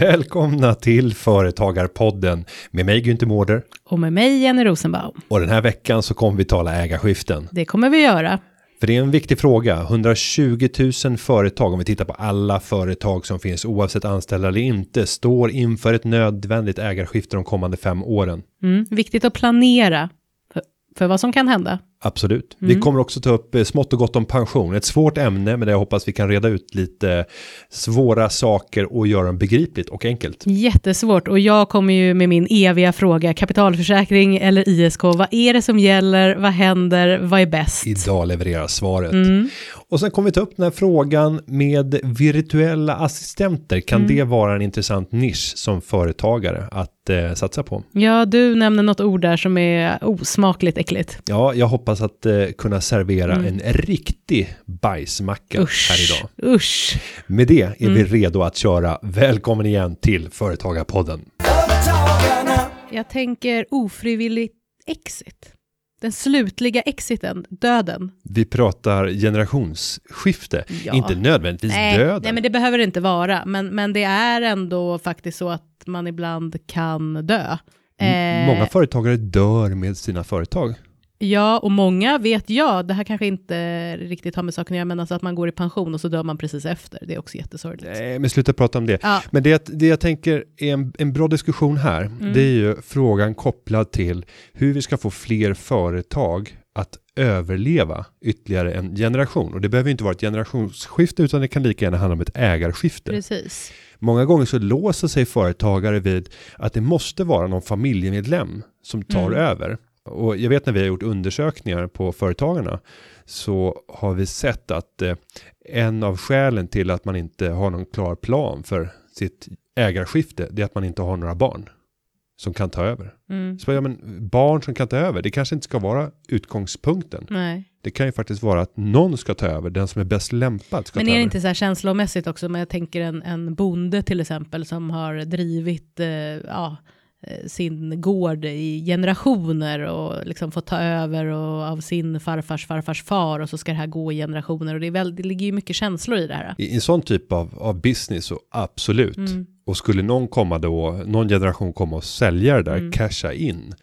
Välkomna till Företagarpodden med mig Günther Mårder Och med mig Jenny Rosenbaum. och den här veckan så kommer vi tala ägarskiften. Det kommer vi göra. För det är en viktig fråga. 120 000 företag, om vi tittar på alla företag som finns oavsett anställda eller inte, står inför ett nödvändigt ägarskifte de kommande fem åren. Mm. Viktigt att planera för, för vad som kan hända. Absolut. Vi kommer också ta upp eh, smått och gott om pension. Ett svårt ämne, men jag hoppas vi kan reda ut lite svåra saker och göra dem begripligt och enkelt. Jättesvårt och jag kommer ju med min eviga fråga kapitalförsäkring eller ISK. Vad är det som gäller? Vad händer? Vad är bäst? Idag levererar svaret. Och sen kommer vi ta upp den här frågan med virtuella assistenter. Kan det vara en intressant nisch som företagare att eh, satsa på? Ja, du nämner något ord där som är osmakligt äckligt. Ja, jag hoppas att eh, kunna servera en riktig bajsmacka Usch. här idag. Usch. Med det är vi redo att köra. Välkommen igen till Företagarpodden. Jag tänker ofrivilligt exit. Den slutliga exiten, döden. Vi pratar generationsskifte, Ja. inte nödvändigtvis Nej, döden. nej, men det behöver det inte vara. Men, men det är ändå faktiskt så att man ibland kan dö. M- Eh, Många företagare dör med sina företag. Ja, och många vet jag, det här kanske inte riktigt har med saken att göra, men alltså att man går i pension och så dör man precis efter. Det är också jättesorgligt. Nej, men sluta prata om det. Ja, Men det, det jag tänker är en, en bra diskussion här, Mm. det är ju frågan kopplad till hur vi ska få fler företag att överleva ytterligare en generation. Och det behöver inte vara ett generationsskifte utan det kan lika gärna handla om ett ägarskifte. precis. Många gånger så låser sig företagare vid att det måste vara någon familjemedlem som tar Mm. över. Och jag vet när vi har gjort undersökningar på företagarna så har vi sett att eh, en av skälen till att man inte har någon klar plan för sitt ägarskifte det är att man inte har några barn som kan ta över. Mm. Så ja, men barn som kan ta över, det kanske inte ska vara utgångspunkten. Nej. Det kan ju faktiskt vara att någon ska ta över, den som är bäst lämpad ska Men ta är det över. inte så här känslomässigt också, men jag tänker en, en bonde till exempel som har drivit eh, ja, sin gård i generationer och liksom fått ta över och av sin farfars farfars far och så ska det här gå i generationer och det, är väl, det ligger ju mycket känslor i det här. I en sån typ av, av business så absolut. Mm. Och skulle någon komma då, någon generation komma och sälja det där, Mm. casha in.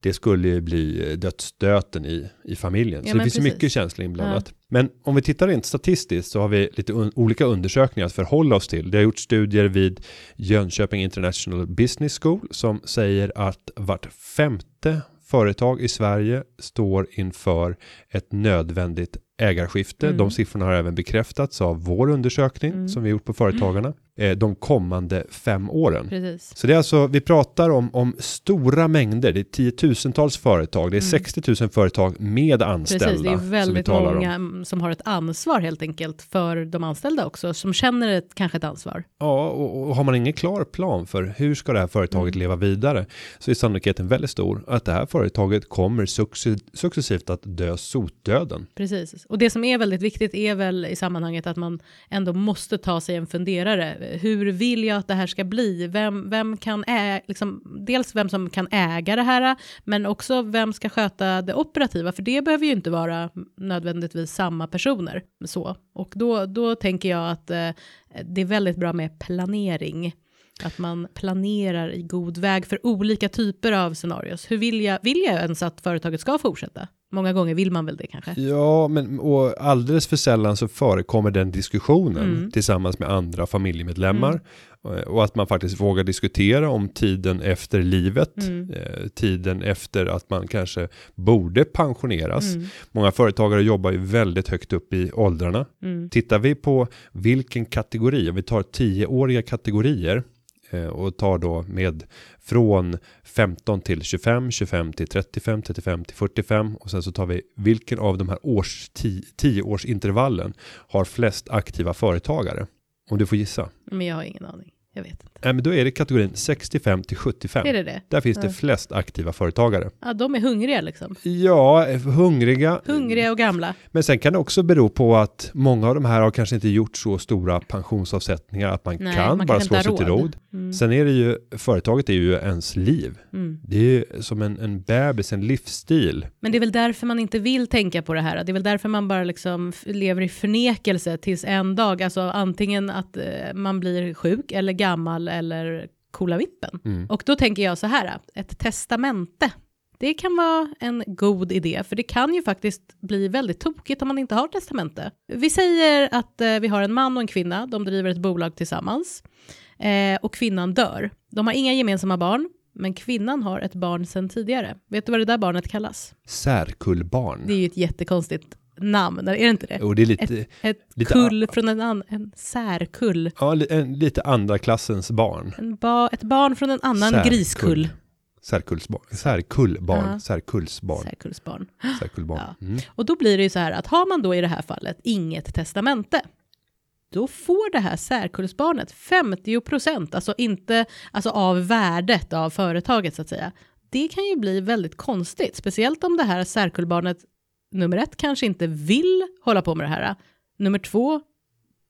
Det skulle ju bli dödsstöten i, i familjen. Ja, så det finns precis. mycket känslor inblandat. Men om vi tittar rent statistiskt så har vi lite un- olika undersökningar att förhålla oss till. Det har gjort studier vid Jönköping International Business School som säger att vart femte företag i Sverige står inför ett nödvändigt ägarskifte. Mm. De siffrorna har även bekräftats av vår undersökning Mm. som vi gjort på Företagarna eh, de kommande fem åren. Precis. Så det är alltså, vi pratar om, om stora mängder, det är tiotusentals företag, det är 60 000 företag med anställda. Mm. Precis, det är som väldigt talar många Om. mm, som har ett ansvar helt enkelt för de anställda också, som känner ett, kanske ett ansvar. Ja, och, och har man ingen klar plan för hur ska det här företaget Mm. leva vidare så är sannolikheten väldigt stor att det här företaget kommer succe- successivt att dö sotdöden. Precis, och det som är väldigt viktigt är väl i sammanhanget att man ändå måste ta sig en funderare. Hur vill jag att det här ska bli? Vem, vem kan ä, liksom, dels vem som kan äga det här, men också vem ska sköta det operativa? För det behöver ju inte vara nödvändigtvis samma personer. Så. Och då, då tänker jag att eh, det är väldigt bra med planering. Att man planerar i god väg för olika typer av scenarios. Hur vill jag, vill jag ens att företaget ska fortsätta? Många gånger vill man väl det kanske? Ja, men och alldeles för sällan så förekommer den diskussionen Mm. tillsammans med andra familjemedlemmar och- och att man faktiskt vågar diskutera om tiden efter livet, Mm. eh, tiden efter att man kanske borde pensioneras. Mm. Många företagare jobbar ju väldigt högt upp i åldrarna. Mm. Tittar vi på vilken kategori, om vi tar tioåriga kategorier eh, och tar då med från 15 till 25, 25 till 35, 35 till 45 och sen så tar vi vilken av de här års, 10 årsintervallen har flest aktiva företagare. Om du får gissa. Men jag har ingen aning. Jag vet inte. Nej, men då är det kategorin 65 till 75. Är det det? Där finns det Ja. flest aktiva företagare. Ja, de är hungriga liksom. Ja, hungriga. Hungriga och gamla. Men sen kan det också bero på att många av de här har kanske inte gjort så stora pensionsavsättningar att man Nej, kan man bara kanske slå sig har till råd. Mm. Sen är det ju, företaget är ju ens liv. Mm. Det är ju som en, en bebis, en livsstil. Men det är väl därför man inte vill tänka på det här. Det är väl därför man bara liksom lever i förnekelse tills en dag, alltså antingen att eh, man blir sjuk eller gammal eller coola vippen. Mm. Och då tänker jag så här, ett testamente. Det kan vara en god idé, för det kan ju faktiskt bli väldigt tokigt om man inte har testamente. Vi säger att eh, vi har en man och en kvinna, de driver ett bolag tillsammans eh, och kvinnan dör. De har inga gemensamma barn, men kvinnan har ett barn sedan tidigare. Vet du vad det där barnet kallas? Särkullbarn. Det är ju ett jättekonstigt namn, är det inte det? Och det är lite, Ett lite kull från en, an, en särkull. ja, en, lite andra klassens barn. En ba, ett barn från en annan Särkull. griskull. Särkullsbarn. Särkullbarn. Ja. Särkullsbarn. Särkullsbarn. Särkullbarn. Ja. Mm. Och då blir det ju så här att har man då i det här fallet inget testamente, då får det här särkullsbarnet 50 procent, alltså inte alltså av värdet av företaget så att säga. Det kan ju bli väldigt konstigt, speciellt om det här särkullbarnet nummer ett kanske inte vill hålla på med det här. Nummer två,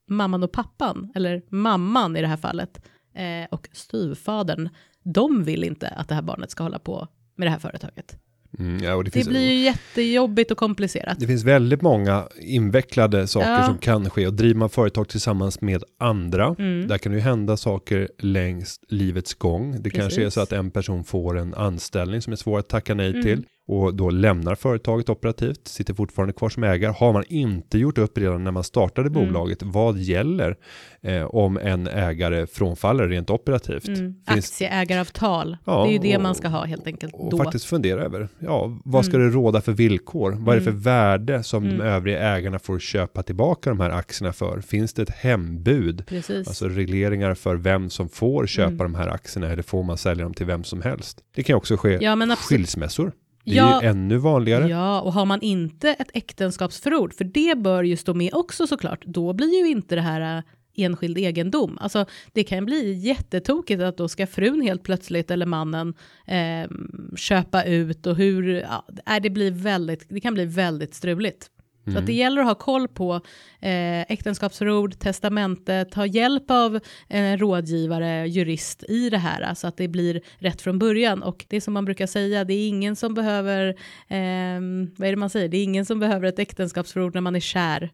mamman och pappan, eller mamman i det här fallet, eh, och styvfadern, de vill inte att det här barnet ska hålla på med det här företaget. Mm, ja, det, Det blir ju jättejobbigt och komplicerat. det finns väldigt många invecklade saker Ja. som kan ske och driver man företag tillsammans med andra. Mm. Där kan det ju hända saker längs livets gång. Det kanske är Precis. så att en person får en anställning som är svår att tacka nej Mm. till och då lämnar företaget operativt, sitter fortfarande kvar som ägare. Har man inte gjort upp redan när man startade Mm. bolaget, vad gäller eh, om en ägare frånfaller rent operativt? Mm. Finns- Aktieägaravtal, Ja, det är ju det och- man ska ha helt enkelt Och då. faktiskt fundera över, ja, vad ska Mm. det råda för villkor? Vad är det för Mm. värde som de Mm. övriga ägarna får köpa tillbaka de här aktierna för? Finns det ett hembud? Precis. Alltså regleringar för vem som får köpa Mm. de här aktierna eller får man sälja dem till vem som helst? Det kan också ske ja, skilsmässor. Det är Ja. ju ännu vanligare. Ja, och har man inte ett äktenskapsförord, för det bör ju stå med också såklart, då blir ju inte det här äh, enskild egendom. Alltså det kan bli jättetokigt att då ska frun helt plötsligt eller mannen eh, köpa ut och hur, ja, nej, det blir väldigt, det kan bli väldigt struligt. Så att det gäller att ha koll på eh, äktenskapsförord, testamente, ta hjälp av en rådgivare, jurist i det här, så att det blir rätt från början. Och det som man brukar säga, det är ingen som behöver, ehm, vad är det man säger, det är ingen som behöver ett äktenskapsförord när man är kär,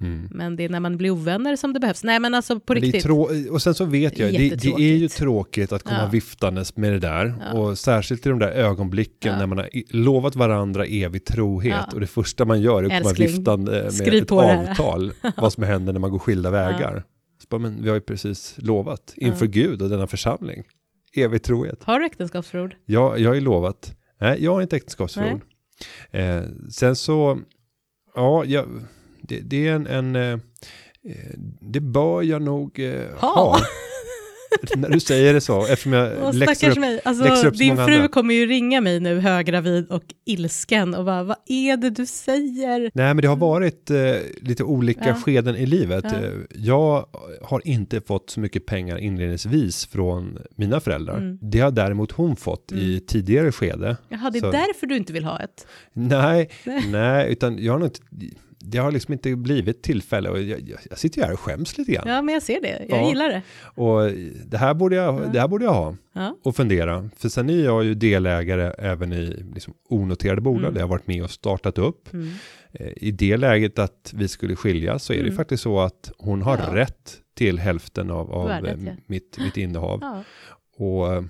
Mm. men det är när man blir ovänner som det behövs. Nej men alltså på Men riktigt. trå- och sen så vet jag, det, det är ju tråkigt att komma Ja. viftandes med det där. Ja. Och särskilt i de där ögonblicken Ja. när man har lovat varandra evig trohet. Ja. Och det första man gör är att komma viftande med skriv ett avtal. vad som händer när man går skilda vägar. Så bara, men vi har ju precis lovat inför. Gud och denna församling. Evig trohet. Har du äktenskapsförord? Ja, jag har ju lovat. Nej, jag har inte äktenskapsförord. Eh, sen så, ja, jag, det, det är en, en eh, eh, det bör jag nog eh, Ha. ha. När du säger det så, eftersom jag läxar upp. mig. läxar Alltså, upp så din fru andra. kommer ju ringa mig nu högravid och ilsken och bara, vad är det du säger? Nej, men det har varit eh, lite olika Ja. skeden i livet. Ja. Jag har inte fått så mycket pengar inledningsvis från mina föräldrar. Mm. Det har däremot hon fått i tidigare skede. Jaha, det är Så- därför du inte vill ha ett. Nej, Nej. nej, utan jag har nog inte, det har liksom inte blivit tillfälle och jag, jag, sitter ju här och skäms lite grann. Ja, men jag ser det. Jag Ja. gillar det. Och det här, borde jag, Ja. det här borde jag ha Ja. och fundera. För sen är jag ju delägare även i liksom onoterade bolag Mm. jag har varit med och startat upp. Mm. Eh, I det läget att vi skulle skiljas så är det Mm. faktiskt så att hon har rätt till hälften av, av Värdet, eh, mitt, mitt innehav. Ja. Och eh,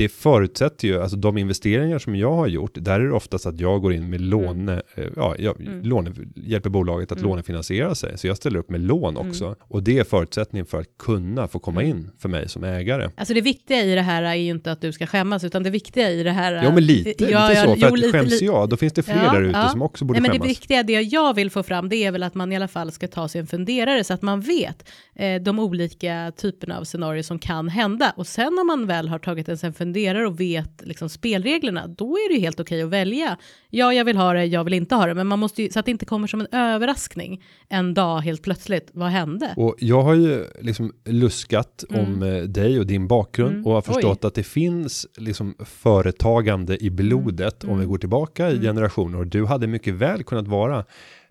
det förutsätter ju, alltså de investeringar som jag har gjort, där är det oftast att jag går in med låne, eh, ja, jag Mm. låne, hjälper bolaget att Mm. lånefinansiera sig. Så jag ställer upp med lån också. Och det är förutsättningen för att kunna få komma Mm. in för mig som ägare. Alltså det viktiga i det här är ju inte att du ska skämmas, utan det viktiga i det här... Ja, men lite, Ja, lite ja, så. För jo, att lite- skäms lite- jag, då finns det fler Ja, där ute som också borde Nej, men det skämmas. viktiga, det jag vill få fram, det är väl att man i alla fall ska ta sig en funderare så att man vet eh, de olika typerna av scenarier som kan hända. Och sen om man väl har tagit en sen funderare och vet liksom spelreglerna, då är det ju helt okej att välja. Ja, jag vill ha det, jag vill inte ha det, men man måste ju, så att det inte kommer som en överraskning en dag helt plötsligt. Vad hände? Och jag har ju liksom luskat om eh, dig och din bakgrund Mm. och har Oj. förstått att det finns liksom företagande i blodet Mm. om vi går tillbaka i generationer och du hade mycket väl kunnat vara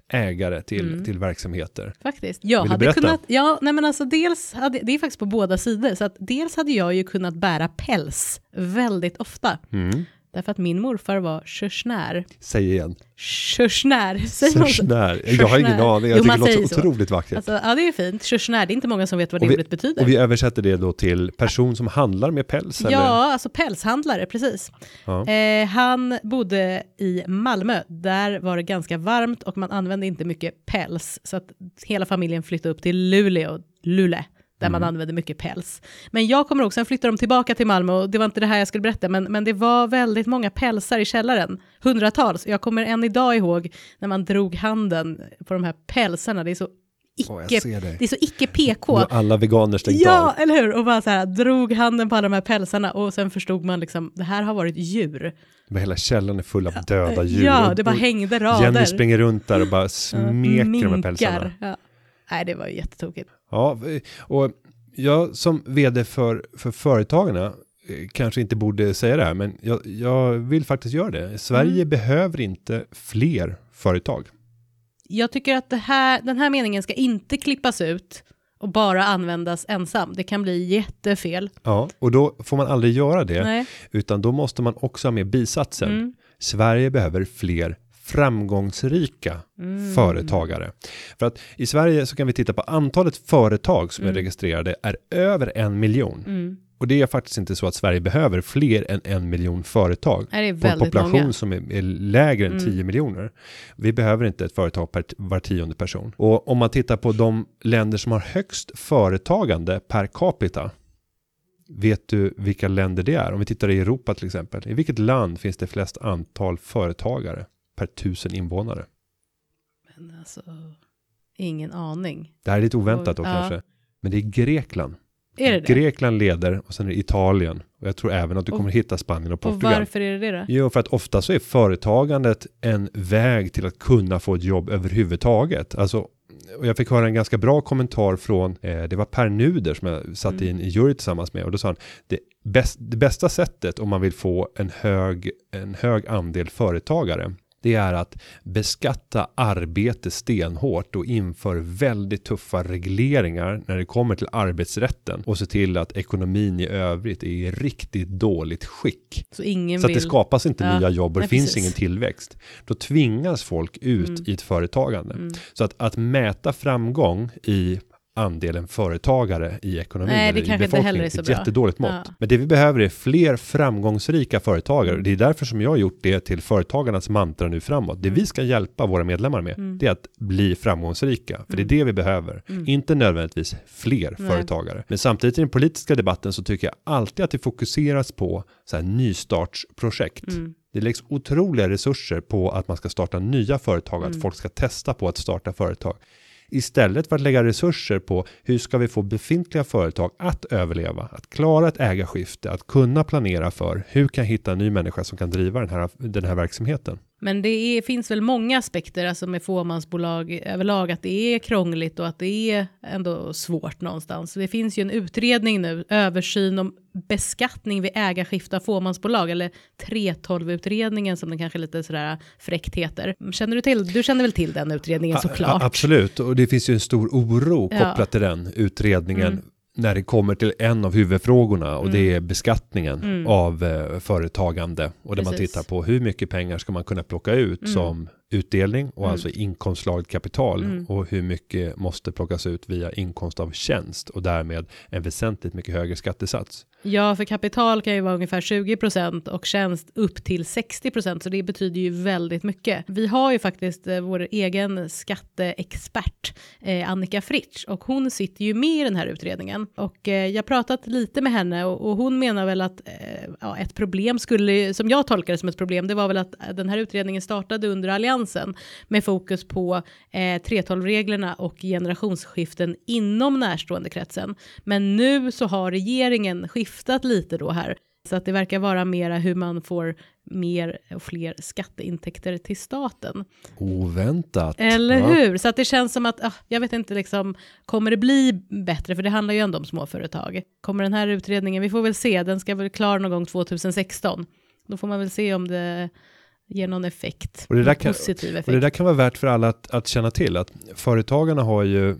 ägare till, Mm. till verksamheter. Faktiskt. Jag Vill hade berätta? kunnat, ja, nej men alltså dels, hade, det är faktiskt på båda sidor, så att dels hade jag ju kunnat bära päls väldigt ofta. Mm. Därför att min morfar var körsnär. Säg igen. Körsnär? Sörsnär. Jag har ingen Körsnär. aning, jag Jo, tycker det låter så. otroligt vackert. Alltså, ja, det är fint. Körsnär, det är inte många som vet vad det vi- ordet betyder. och vi översätter det då till person som handlar med päls? eller? Ja, alltså pälshandlare, precis. Ja. Eh, han bodde i Malmö. Där var det ganska varmt och man använde inte mycket päls. Så att hela familjen flyttade upp till Luleå, Luleå, där man använde mycket päls. Men jag kommer också, sen flyttade de tillbaka till Malmö och det var inte det här jag skulle berätta, men, men det var väldigt många pälsar i källaren. Hundratals. Jag kommer än idag ihåg när man drog handen på de här pälsarna. Det är så icke, ser dig. det är så icke PK. Har alla veganer stängt Ja, av. eller hur? Och bara så här, drog handen på alla de här pälsarna och sen förstod man liksom, det här har varit djur. Men hela källaren är full av döda djur. Ja, Och- det bara och hängde rader. Jenny springer runt där och bara Ja, smeker de här pälsarna. minkar. Ja. Nej, det var ju jättetokigt. Ja, och jag som vd för, för Företagarna eh, kanske inte borde säga det här, men jag, jag vill faktiskt göra det. Sverige Mm. behöver inte fler företag. Jag tycker att här, den här meningen ska inte klippas ut och bara användas ensam. Det kan bli jättefel. Ja, och då får man aldrig göra det, Nej. utan då måste man också ha med bisatsen. Mm. Sverige behöver fler framgångsrika Mm. företagare. För att i Sverige så kan vi titta på antalet företag som är Mm. registrerade är över en miljon. Mm. Och det är faktiskt inte så att Sverige behöver fler än en miljon företag. Det är på en väldigt population många. som är, är lägre än Mm. 10 miljoner. Vi behöver inte ett företag per var tionde person. Och om man tittar på de länder som har högst företagande per capita. Vet du vilka länder det är? Om vi tittar i Europa till exempel. I vilket land finns det flest antal företagare per tusen invånare? Men alltså, ingen aning. Det här är lite oväntat då Ja. kanske. Men det är Grekland. Är det det? Grekland leder och sen är det Italien. Och jag tror även att du Och- kommer hitta Spanien och och Portugal. varför är det det då? Jo, för att ofta så är företagandet en väg till att kunna få ett jobb överhuvudtaget. Alltså, och jag fick höra en ganska bra kommentar från, eh, det var Per Nuder som jag satt i en jury tillsammans med och då sa han, det, bäst, det bästa sättet om man vill få en hög, en hög andel företagare, det är att beskatta arbete stenhårt och inför väldigt tuffa regleringar när det kommer till arbetsrätten och se till att ekonomin i övrigt är i riktigt dåligt skick. Så ingen Så att vill... det skapas inte Ja, nya jobb och det nej, finns precis. ingen tillväxt. Då tvingas folk ut Mm. i ett företagande. Mm. Så att, att mäta framgång i andelen företagare i ekonomin Nej, det eller i kanske inte heller är är så ett bra. jättedåligt mått. Ja. Men det vi behöver är fler framgångsrika företagare. Det är därför som jag har gjort det till företagarnas mantra nu framåt. Det vi ska hjälpa våra medlemmar med, Mm. det är att bli framgångsrika. För det är det vi behöver. Inte nödvändigtvis fler Nej. företagare. Men samtidigt i den politiska debatten så tycker jag alltid att det fokuseras på så här nystartsprojekt. Mm. Det läggs otroliga resurser på att man ska starta nya företag, Mm. att folk ska testa på att starta företag. Istället för att lägga resurser på hur ska vi få befintliga företag att överleva, att klara ett ägarskifte, att kunna planera för hur kan jag hitta en ny människa som kan driva den här, den här verksamheten. Men det är, finns väl många aspekter alltså med fåmansbolag överlag att det är krångligt och att det är ändå svårt någonstans. Det finns ju en utredning nu, översyn om beskattning vid ägarskifte av fåmansbolag eller 3.12-utredningen som den kanske lite sådär fräckt heter. Känner du till, du känner väl till den utredningen A- såklart? a- absolut, och det finns ju en stor oro Ja. kopplat till den utredningen. Mm. När det kommer till en av huvudfrågorna och det är beskattningen Mm. av eh, företagande och där man Precis. tittar på hur mycket pengar ska man kunna plocka ut Mm. som utdelning och Mm. alltså inkomstslaget kapital Mm. och hur mycket måste plockas ut via inkomst av tjänst och därmed en väsentligt mycket högre skattesats. Ja, för kapital kan ju vara ungefär 20% och tjänst upp till 60% så det betyder ju väldigt mycket. Vi har ju faktiskt eh, vår egen skatteexpert eh, Annika Fritsch och hon sitter ju med i den här utredningen och eh, jag pratat lite med henne och, hon menar väl att ja, ett problem skulle, som jag tolkar det som ett problem, det var väl att den här utredningen startade under alliansen med fokus på eh, 3.12-reglerna och generationsskiften inom närstående kretsen. Men nu så har regeringen skiftat lite då här så att det verkar vara mera hur man får mer och fler skatteintäkter till staten. Oväntat. Eller va? hur? Så att det känns som att, ah, jag vet inte liksom, kommer det bli bättre? För det handlar ju ändå om småföretag. Kommer den här utredningen, vi får väl se, den ska väl klar någon gång 2016. Då får man väl se om det ger någon effekt. Och det där kan- positiv effekt. Och det där kan vara värt för alla att, att känna till att företagarna har ju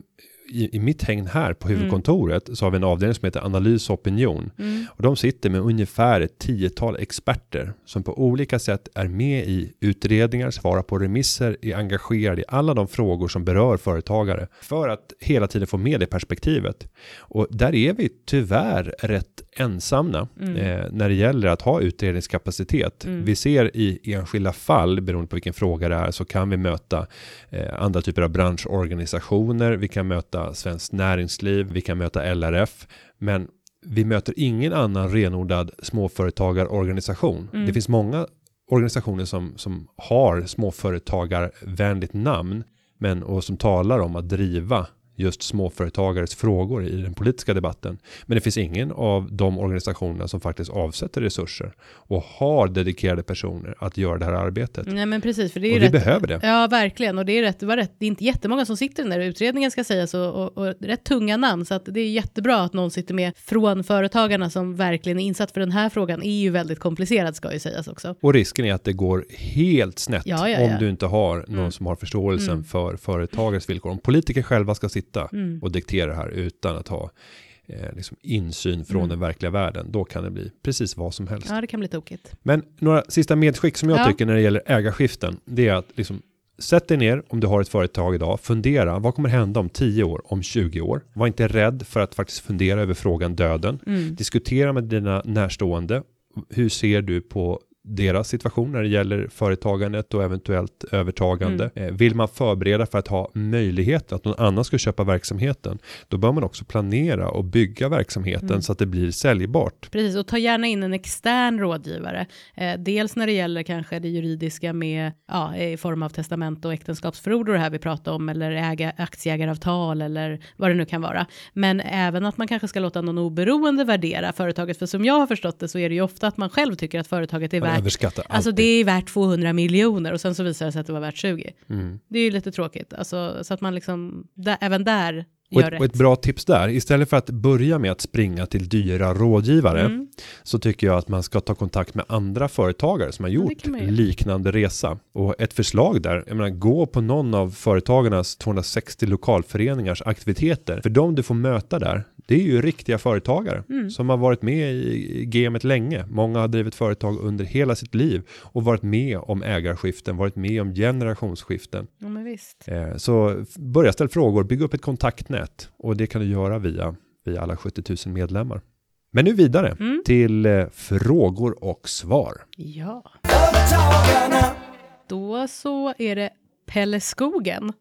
i, i mitt hägn här på huvudkontoret så har vi en avdelning som heter analys och opinion. Mm. Och de sitter med ungefär ett tiotal experter som på olika sätt är med i utredningar, svarar på remisser, är engagerade i alla de frågor som berör företagare för att hela tiden få med det perspektivet. Och där är vi tyvärr rätt ensamma eh, när det gäller att ha utredningskapacitet. Vi ser i enskilda fall, beroende på vilken fråga det är, så kan vi möta eh, andra typer av branschorganisationer, vi kan möta Svenskt Näringsliv, vi kan möta LRF, men vi möter ingen annan renodlad småföretagarorganisation. Det finns många organisationer som, som har småföretagarvänligt namn, men och som talar om att driva just småföretagares frågor i den politiska debatten. Men det finns ingen av de organisationerna som faktiskt avsätter resurser och har dedikerade personer att göra det här arbetet. Nej men precis, för det är Och vi rätt, behöver det. Ja, verkligen. Och det är rätt, det var rätt, det är inte jättemånga som sitter i den där utredningen ska sägas och, och, och rätt tunga namn. Så att det är jättebra att någon sitter med från företagarna som verkligen är insatt för den här frågan är ju väldigt komplicerad ska ju sägas också. Och risken är att det går helt snett Ja, ja, ja. om du inte har någon som har förståelsen för företagars villkor. Om politiker själva ska sitta och diktera det här utan att ha eh, liksom insyn från den verkliga världen, då kan det bli precis vad som helst. Ja, det kan bli tokigt. Men några sista medskick som jag Ja. tycker när det gäller ägarskiften, det är att liksom Sätt dig ner om du har ett företag idag, fundera, vad kommer hända om 10 år, om 20 år? Var inte rädd för att faktiskt fundera över frågan döden. Diskutera med dina närstående. Hur ser du på deras situation när det gäller företagandet och eventuellt övertagande. Eh, Vill man förbereda för att ha möjlighet att någon annan ska köpa verksamheten, då bör man också planera och bygga verksamheten så att det blir säljbart. Precis, och ta gärna in en extern rådgivare. Eh, dels när det gäller kanske det juridiska med, ja, i form av testament och äktenskapsförord och det här vi pratar om, eller äga, aktieägaravtal eller vad det nu kan vara. Men även att man kanske ska låta någon oberoende värdera företaget, för som jag har förstått det så är det ju ofta att man själv tycker att företaget är Man värt, överskattar alltså det är värt 200 miljoner och sen så visar det sig att det var värt 20. Mm. Det är ju lite tråkigt, alltså, så att man liksom, där, även där Och ett, och ett bra tips där, istället för att börja med att springa till dyra rådgivare, Mm. så tycker jag att man ska ta kontakt med andra företagare som har gjort liknande resa. Och ett förslag där, jag menar, gå på någon av företagarnas 260 lokalföreningars aktiviteter. För de du får möta där, det är ju riktiga företagare Mm. som har varit med i gamet länge. Många har drivit företag under hela sitt liv och varit med om ägarskiften, varit med om generationsskiften. Ja. Eh, Så börja ställa frågor, bygg upp ett kontaktnät och det kan du göra via, via alla 70 000 medlemmar. Men nu vidare Mm. till eh, frågor och svar. Ja. Då så är det Pelle Skogen.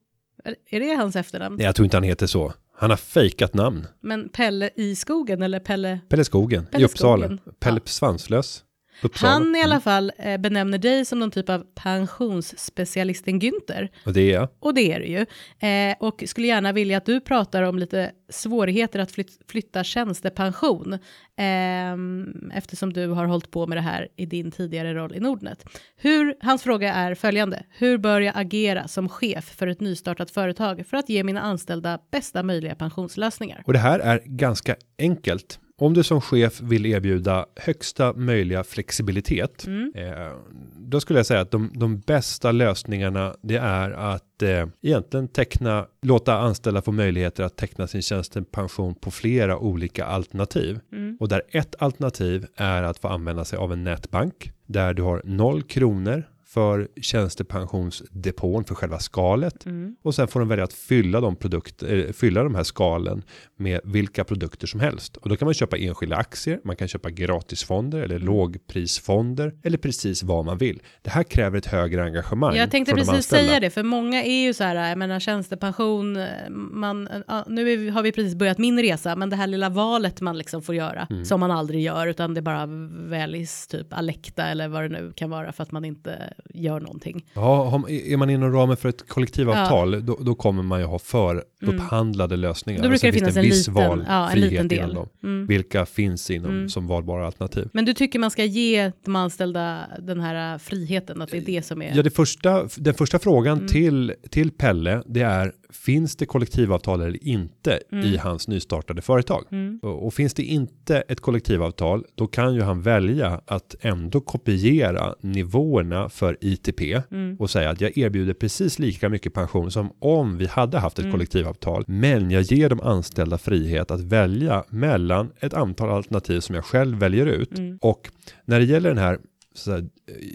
Är- Är det hans efternamn? Nej, jag tror inte han heter så. Han har fejkat namn. Men Pelle i skogen eller Pelle? Pelle Skogen Pelle i Uppsala. Skogen. Pelle Ja. Svanslös. Uppsala. Han i alla Mm. fall eh, benämner dig som någon typ av pensionsspecialisten Günther. Och det är jag. Och det är du ju. Eh, och skulle gärna vilja att du pratar om lite svårigheter att flyt- flytta tjänstepension. ehm, eftersom du har hållit på med det här i din tidigare roll i Nordnet. Hur, hans fråga är följande. Hur bör jag agera som chef för ett nystartat företag för att ge mina anställda bästa möjliga pensionslösningar? Och det här är ganska enkelt. Om du som chef vill erbjuda högsta möjliga flexibilitet, Mm. eh, då skulle jag säga att de, de bästa lösningarna det är att eh, egentligen teckna, låta anställda få möjligheter att teckna sin tjänstepension på flera olika alternativ. Mm. Och där ett alternativ är att få använda sig av en nätbank där du har noll kronor för tjänstepensionsdepån för själva skalet Mm. och sen får de välja att fylla de produkter, eh, fylla de här skalen med vilka produkter som helst. Och då kan man köpa enskilda aktier, man kan köpa gratisfonder eller lågprisfonder eller precis vad man vill. Det här kräver ett högre engagemang. Jag tänkte precis säga det, för många är ju så här, jag menar tjänstepension, eh, man, ja, nu är, har vi precis börjat min resa, men det här lilla valet man liksom får göra, Mm. som man aldrig gör, utan det bara väljs typ Alekta eller vad det nu kan vara för att man inte gör någonting. Ja, är man inom ramen för ett kollektivavtal, då, då kommer man ju ha för upphandlade lösningar. Mm. Då Och brukar det finnas en viss liten, ja, en valfrihet liten inom del. dem. Mm. Vilka finns inom som valbara alternativ? Men du tycker man ska ge de anställda den här äh, friheten, att det är det som är... Ja, det första, den första frågan Mm. till, till Pelle, det är finns det kollektivavtal eller inte i hans nystartade företag? Och, och finns det inte ett kollektivavtal, då kan ju han välja att ändå kopiera nivåerna för ITP och säga att jag erbjuder precis lika mycket pension som om vi hade haft ett kollektivavtal. Men jag ger de anställda frihet att välja mellan ett antal alternativ som jag själv väljer ut. Och när det gäller den här så här,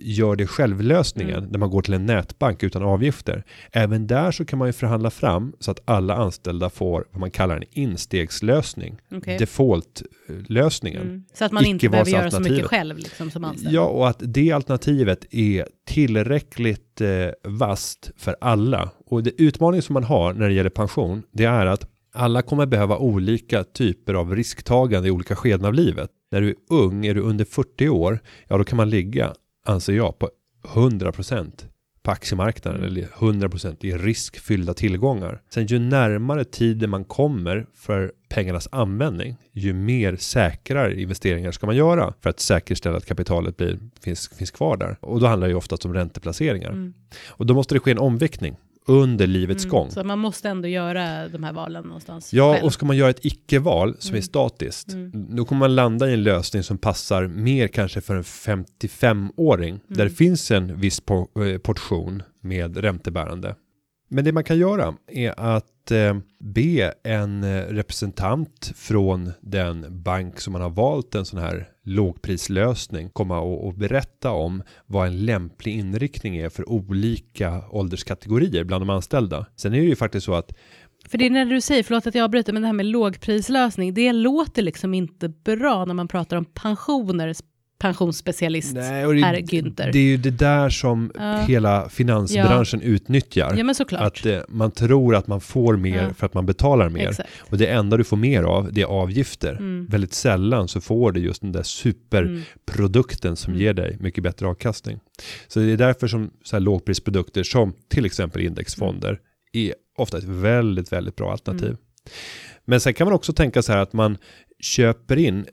gör det självlösningen Mm. när man går till en nätbank utan avgifter. Även där så kan man ju förhandla fram så att alla anställda får vad man kallar en instegslösning. Okej. Default lösningen. Mm. Så att man inte behöver göra så mycket själv liksom, som anställd. Ja, och att det alternativet är tillräckligt eh, vast för alla. Och det utmaning som man har när det gäller pension, det är att alla kommer behöva olika typer av risktagande i olika skeden av livet. När du är ung, är du under 40 år, ja då kan man ligga, anser jag, på 100% på aktiemarknaden Mm. eller 100% i riskfyllda tillgångar. Sen ju närmare tiden man kommer för pengarnas användning, ju mer säkrare investeringar ska man göra för att säkerställa att kapitalet blir, finns, finns kvar där. Och då handlar det ju oftast om ränteplaceringar. Mm. Och då måste det ske en omviktning under livets gång. Så man måste ändå göra de här valen någonstans Ja, själv. och ska man göra ett icke-val som är Mm. statiskt, Mm. då kommer man landa i en lösning som passar mer kanske för en 55-åring, där Mm. det finns en viss eh, portion med räntebärande. Men det man kan göra är att eh, be en eh, representant från den bank som man har valt en sån här lågprislösning komma och berätta om vad en lämplig inriktning är för olika ålderskategorier bland de anställda. Sen är det ju faktiskt så att För det är när du säger, förlåt att jag avbryter, men det här med lågprislösning, det låter liksom inte bra när man pratar om pensioner, pensionsspecialist, Nej, och det, herr Günther. det är ju det där som Ja. hela finansbranschen utnyttjar. ja men såklart. Att eh, man tror att man får mer Ja. för att man betalar mer. Exakt. Och det enda du får mer av, det är avgifter. Mm. Väldigt sällan så får du just den där superprodukten som Mm. ger dig mycket bättre avkastning. Så det är därför som så här lågprisprodukter som till exempel indexfonder är ofta ett väldigt, väldigt bra alternativ. Mm. Men sen kan man också tänka så här att man köper in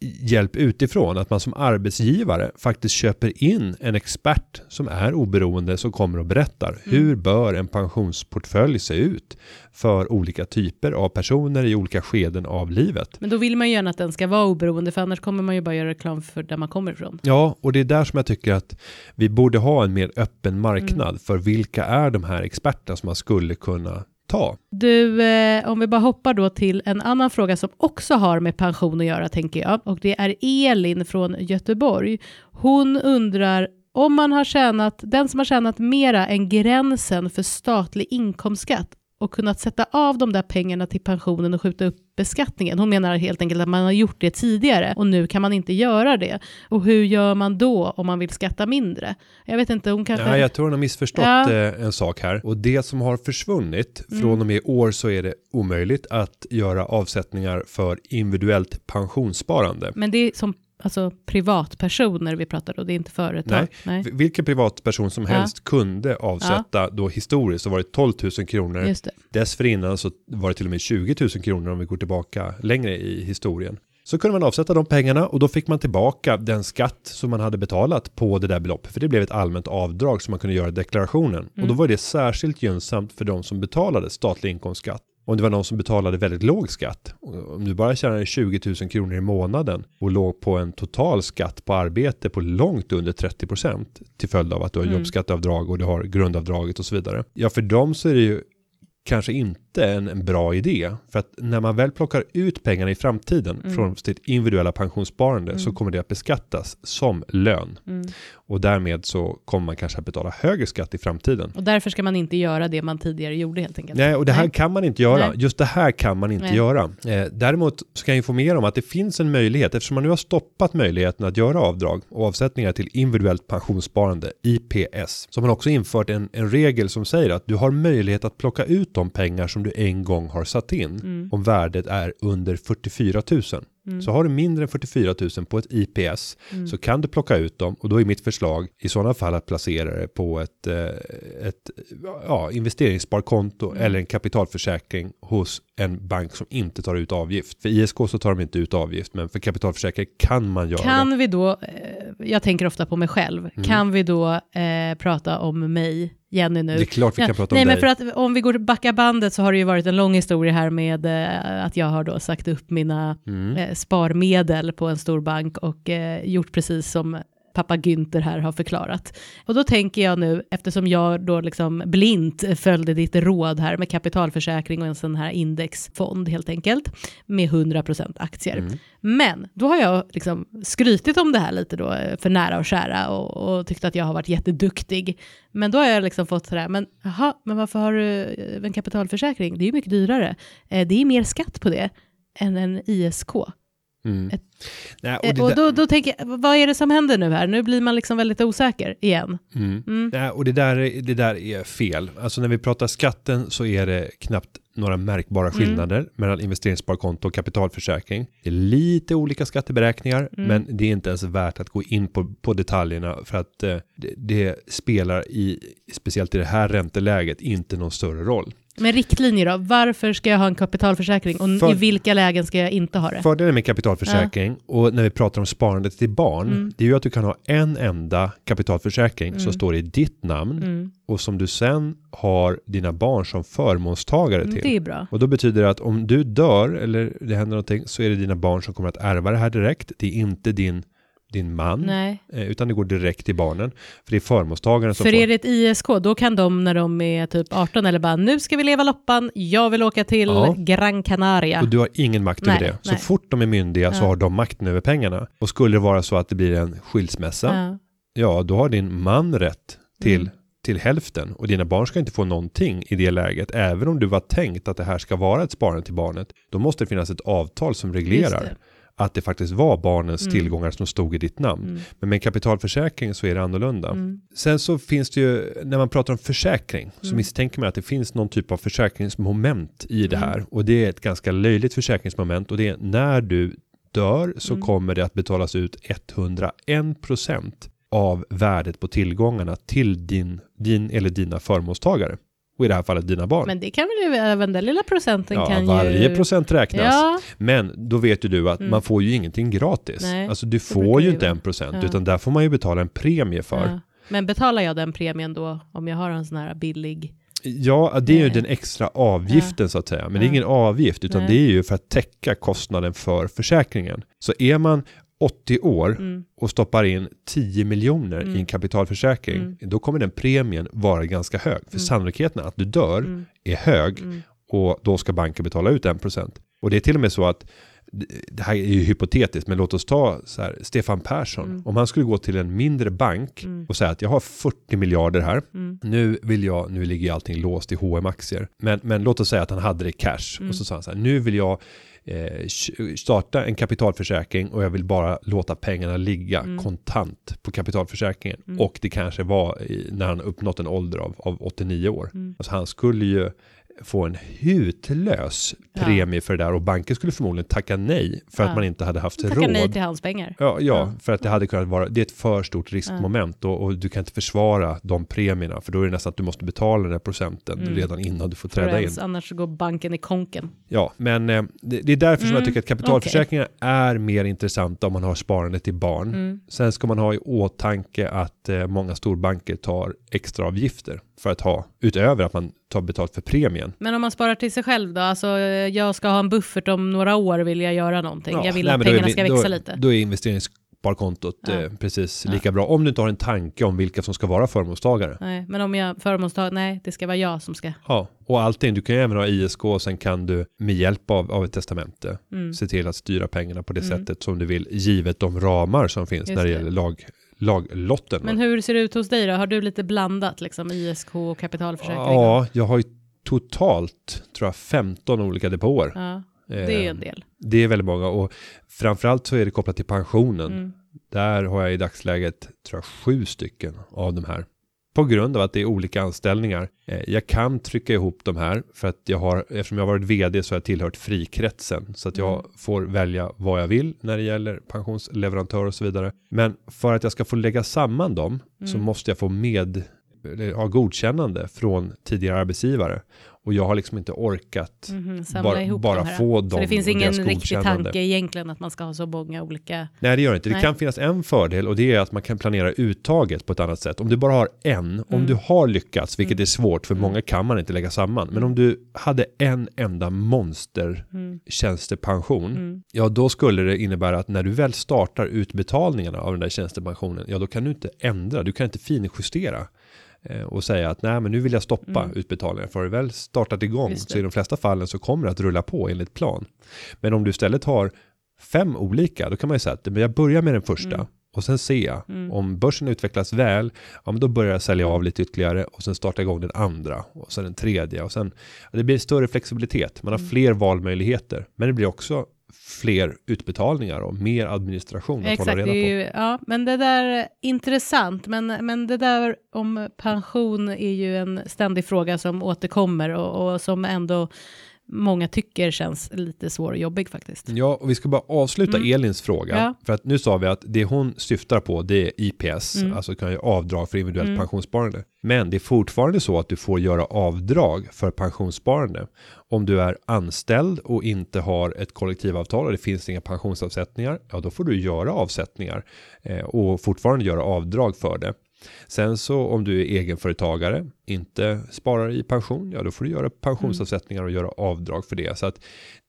hjälp utifrån, att man som arbetsgivare faktiskt köper in en expert som är oberoende som kommer och berättar Mm. hur bör en pensionsportfölj se ut för olika typer av personer i olika skeden av livet. Men då vill man ju gärna att den ska vara oberoende, för annars kommer man ju bara göra reklam för där man kommer ifrån. Ja, och det är där som jag tycker att vi borde ha en mer öppen marknad Mm. för vilka är de här experterna som man skulle kunna ta. Du, eh, om vi bara hoppar då till en annan fråga som också har med pension att göra, tänker jag. Och det är Elin från Göteborg. Hon undrar om man har tjänat, den som har tjänat mera än gränsen för statlig inkomstskatt och kunnat sätta av de där pengarna till pensionen och skjuta upp beskattningen. Hon menar helt enkelt att man har gjort det tidigare och nu kan man inte göra det. Och hur gör man då om man vill skatta mindre? Jag vet inte, hon kanske... Ja, jag tror hon har missförstått Ja. eh, en sak här. Och det som har försvunnit Mm. från och med i år så är det omöjligt att göra avsättningar för individuellt pensionssparande. Men det är som alltså, privatpersoner vi pratar då, det är inte företag. Nej. V- Vilken privatperson som Ja. helst kunde avsätta då historiskt så var det 12 000 kronor. Just det. Dessförinnan så var det till och med 20 000 kronor om vi går tillbaka längre i historien. Så kunde man avsätta de pengarna och då fick man tillbaka den skatt som man hade betalat på det där beloppet. För det blev ett allmänt avdrag som man kunde göra i deklarationen. Och då var det särskilt gynnsamt för de som betalade statlig inkomstskatt. Om det var någon som betalade väldigt låg skatt. Om du bara tjänade 20 000 kronor i månaden och låg på en total skatt på arbete på långt under 30 procent till följd av att du har Mm. jobbskatteavdrag och du har grundavdraget och så vidare. Ja, för dem så är det ju kanske inte en, en bra idé. För att när man väl plockar ut pengarna i framtiden Mm. från sitt individuella pensionssparande så Mm. kommer det att beskattas som lön. Mm. Och därmed så kommer man kanske att betala högre skatt i framtiden. Och därför ska man inte göra det man tidigare gjorde helt enkelt. Nej, och det här Nej. kan man inte göra. Nej. Just det här kan man inte Nej. göra. Eh, däremot så kan jag informera om att det finns en möjlighet eftersom man nu har stoppat möjligheten att göra avdrag och avsättningar till individuellt pensionssparande, IPS. Så har man också infört en, en regel som säger att du har möjlighet att plocka ut de pengar som du en gång har satt in Mm. om värdet är under 44 000. Mm. Så har du mindre än 44 000 på ett IPS Mm. så kan du plocka ut dem och då är mitt förslag i sådana fall att placera det på ett, eh, ett ja, investeringssparkonto Mm. eller en kapitalförsäkring hos en bank som inte tar ut avgift. För ISK så tar de inte ut avgift men för kapitalförsäkring kan man göra det. Kan vi då, eh, jag tänker ofta på mig själv, Mm. kan vi då eh, prata om mig Jenny nu. Det är klart vi kan Ja, prata Nej, om men dig. för att om vi går backa bandet så har det ju varit en lång historia här med eh, att jag har då sagt upp mina Mm. eh, sparmedel på en stor bank och eh, gjort precis som pappa Günther här har förklarat. Och då tänker jag nu, eftersom jag då liksom blint följde ditt råd här med kapitalförsäkring och en sån här indexfond helt enkelt, med 100% aktier. Mm. Men då har jag liksom skrytit om det här lite då för nära och kära och, och tyckt att jag har varit jätteduktig. Men då har jag liksom fått sådär, men jaha, men varför har du eh, en kapitalförsäkring? Det är ju mycket dyrare. Eh, Det är mer skatt på det än en ISK. Mm. Ett- Nej, och Eh, Och där- då, då tänker jag, vad är det som händer nu här? Nu blir man liksom väldigt osäker igen. Mm. Mm. Nej, och det där, är- det där är fel. Alltså när vi pratar skatten så är det knappt några märkbara Mm. skillnader mellan investeringssparkonto och kapitalförsäkring. Det är lite olika skatteberäkningar, Mm. men det är inte ens värt att gå in på, på detaljerna för att eh, det, det spelar i, speciellt i det här ränteläget, inte någon större roll. Men riktlinjer då? Varför ska jag ha en kapitalförsäkring och För- i vilka lägen ska jag inte ha det? Fördelen med kapitalförsäkring och när vi pratar om sparandet till barn, Mm. det är ju att du kan ha en enda kapitalförsäkring som Mm. står i ditt namn Mm. och som du sen har dina barn som förmånstagare Mm, till. Det är bra. Och då betyder det att om du dör eller det händer någonting så är det dina barn som kommer att ärva det här direkt. Det är inte din, din man, Nej. eh, utan det går direkt till barnen. För det är förmånstagaren som För får. är det ett ISK, då kan de när de är typ 18 eller bara nu ska vi leva loppan, jag vill åka till Ja. Gran Canaria. Och du har ingen makt över det. Så nej. fort de är myndiga så Ja. har de makten över pengarna. Och skulle det vara så att det blir en skilsmässa, Ja. ja då har din man rätt till, Mm. till hälften. Och dina barn ska inte få någonting i det läget. Även om du var tänkt att det här ska vara ett sparande till barnet. Då måste det finnas ett avtal som reglerar. Att det faktiskt var barnens Mm. tillgångar som stod i ditt namn. Mm. Men med en kapitalförsäkring så är det annorlunda. Mm. Sen så finns det ju, när man pratar om försäkring, så Mm. misstänker man att det finns någon typ av försäkringsmoment i det Mm. här. Och det är ett ganska löjligt försäkringsmoment och det är när du dör så Mm. kommer det att betalas ut 101% av värdet på tillgångarna till din, din eller dina förmånstagare. Och i det här fallet dina barn. Men det kan väl även den lilla procenten ja, kan varje ju... procent räknas. Ja, Men då vet ju du att Mm. man får ju ingenting gratis. Nej, alltså du får ju inte en procent Ja. utan där får man ju betala en premie för. ja. Men betalar jag den premien då om jag har en sån här billig... Ja, det är ju den extra avgiften så att säga. Men det är ingen avgift utan Nej. det är ju för att täcka kostnaden för försäkringen. Så är man 80 år Mm. och stoppar in 10 miljoner Mm. i en kapitalförsäkring, Mm. då kommer den premien vara ganska hög. För Mm. sannolikheten att du dör Mm. är hög Mm. och då ska banken betala ut 1%. Och det är till och med så att det här är ju hypotetiskt, men låt oss ta så här, Stefan Persson. Mm. Om han skulle gå till en mindre bank Mm. och säga att jag har 40 miljarder här. Mm. Nu vill jag, nu ligger allting låst i hm aktier Men, men låt oss säga att han hade det i cash. Och så sa han så här, nu vill jag eh, starta en kapitalförsäkring och jag vill bara låta pengarna ligga Mm. kontant på kapitalförsäkringen. Mm. Och det kanske var i, när han uppnått en ålder av, av 89 år. Mm. Alltså han skulle ju få en hutlös Ja. premie för det där och banken skulle förmodligen tacka nej för att Ja. man inte hade haft Tacka råd. nej till hans pengar. Ja, ja, Ja. för att det hade kunnat vara, det är ett för stort riskmoment och, och du kan inte försvara de premierna för då är det nästan att du måste betala den här procenten Mm. redan innan du får träda in. ens, annars så går banken i konken. Ja, men eh, det, det är därför som jag Mm, tycker att kapitalförsäkringar är mer intressanta om man har sparande till barn. Mm. Sen ska man ha i åtanke att eh, många storbanker tar extra avgifter för att ha, utöver att man tar betalt för premien. Men om man sparar till sig själv då? Alltså jag ska ha en buffert om några år vill jag göra någonting. Ja, jag vill nej, att är pengarna vi- ska växa då, lite. Då är investeringssparkontot Ja. eh, precis Ja. lika bra. Om du inte har en tanke om vilka som ska vara förmånstagare. Nej, men om jag förmånstag, nej det ska vara jag som ska. Ja, och allting. Du kan ju även ha ISK och sen kan du med hjälp av, av ett testamente Mm. se till att styra pengarna på det Mm. sättet som du vill, givet de ramar som finns Just när det, det. gäller lag, laglotten. Men hur ser det ut hos dig då? Har du lite blandat liksom ISK och kapitalförsäkring? ja, jag har ju totalt, tror jag, 15 olika depåer. ja, det är Eh, en del. Det är väldigt många och framförallt så är det kopplat till pensionen. Mm. Där har jag i dagsläget, tror jag, sju stycken av de här. På grund av att det är olika anställningar. Eh, Jag kan trycka ihop de här för att jag har, eftersom jag har varit vd så har jag tillhört frikretsen. Så att jag Mm. får välja vad jag vill när det gäller pensionsleverantör och så vidare. Men för att jag ska få lägga samman dem så Mm. måste jag få med, ha godkännande från tidigare arbetsgivare. Och jag har liksom inte orkat Mhm, samla bara, bara de få Så dem det finns ingen riktig tanke egentligen att man ska ha så många olika. Nej, det gör det inte. Det Nej. kan finnas en fördel och det är att man kan planera uttaget på ett annat sätt. Om du bara har en, om Mm. du har lyckats, vilket är svårt för många kan man inte lägga samman. Men om du hade en enda monster Mm. tjänstepension, Mm. ja då skulle det innebära att när du väl startar utbetalningarna av den där tjänstepensionen, ja då kan du inte ändra, du kan inte finjustera och säga att nej men nu vill jag stoppa Mm. utbetalningen. För har du väl startat igång så i de flesta fallen så kommer det att rulla på enligt plan. Men om du istället har fem olika, då kan man ju säga att men jag börjar med den första Mm. och sen ser jag Mm. om börsen utvecklas väl, ja men då börjar jag sälja av lite ytterligare och sen starta igång den andra och sen den tredje och sen det blir större flexibilitet. Man har Mm. fler valmöjligheter, men det blir också fler utbetalningar och mer administration att Exakt, hålla reda på. ju, ja, men det där är intressant, men, men det där om pension är ju en ständig fråga som återkommer och, och som ändå många tycker känns lite svår och jobbig faktiskt. Ja, och vi ska bara avsluta Mm. Elins fråga. Ja. För att nu sa vi att det hon syftar på det är IPS, Mm. alltså kan ju avdrag för individuellt Mm. pensionssparande. Men det är fortfarande så att du får göra avdrag för pensionssparande. Om du är anställd och inte har ett kollektivavtal och det finns inga pensionsavsättningar, ja då får du göra avsättningar eh, och fortfarande göra avdrag för det. Sen så om du är egenföretagare, inte sparar i pension, ja då får du göra pensionsavsättningar och göra avdrag för det. Så att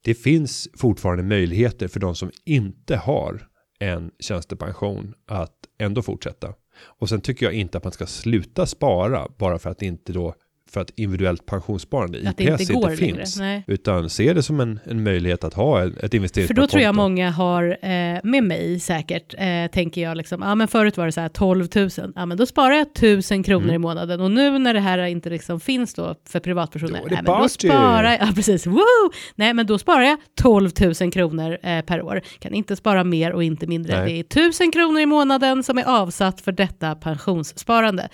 det finns fortfarande möjligheter för de som inte har en tjänstepension att ändå fortsätta. Och sen tycker jag inte att man ska sluta spara bara för att det inte då för att individuellt pensionssparande Att det IPS inte går inte längre. finns. Nej. Utan se det som en, en möjlighet att ha ett, ett För då tror jag många har, eh, med mig säkert, eh, tänker jag liksom, ja men förut var det så här 12 000, ja men då sparar jag 1000 kronor Mm. i månaden och nu när det här inte liksom finns då för privatpersoner, Då nej, men då sparar jag, ja precis, woo! Nej men då sparar jag 12 000 kronor eh, per år, kan inte spara mer och inte mindre, Nej. det är 1000 kronor i månaden som är avsatt för detta pensionssparande.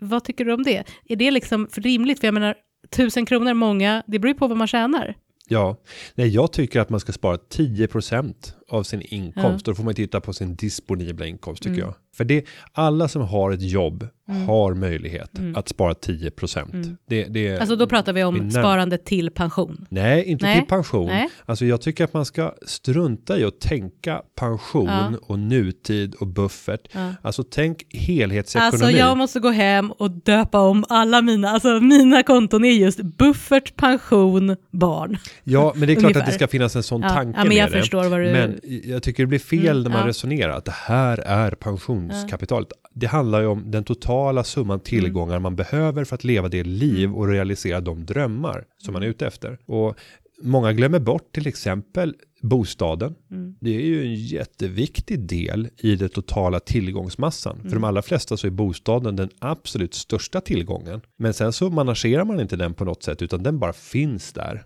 Vad tycker du om det? Är det liksom för rimligt? För jag menar, tusen kronor många, det beror ju på vad man tjänar. Ja, nej jag tycker att man ska spara 10% av sin inkomst. Då får man titta på sin disponibla inkomst tycker Mm. jag. För det, alla som har ett jobb Mm. har möjlighet Mm. att spara 10%. Mm. Det, det, Alltså då pratar vi om när- sparande till pension. Nej, inte Nej. till pension. Nej. Alltså jag tycker att man ska strunta i att tänka pension Ja. och nutid och buffert. Ja. Alltså tänk helhetsekonomi. Alltså jag måste gå hem och döpa om alla mina, alltså mina konton är just buffert, pension, barn. Ja, men det är klart att det ska finnas en sån Ja, tanke ja, men jag med det. förstår vad du... Men jag tycker det blir fel Mm, när man ja. resonerar att det här är pensionskapitalet. Det handlar ju om den totala summan tillgångar man behöver för att leva det liv och realisera de drömmar som man är ute efter. Och många glömmer bort till exempel bostaden. Mm. Det är ju en jätteviktig del i det totala tillgångsmassan. För de allra flesta så är bostaden den absolut största tillgången. Men sen så managerar man inte den på något sätt utan den bara finns där.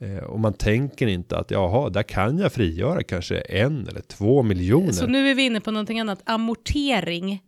Eh, och man tänker inte att jaha, där kan jag frigöra kanske en eller två miljoner. Så nu är vi inne på någonting annat, amortering.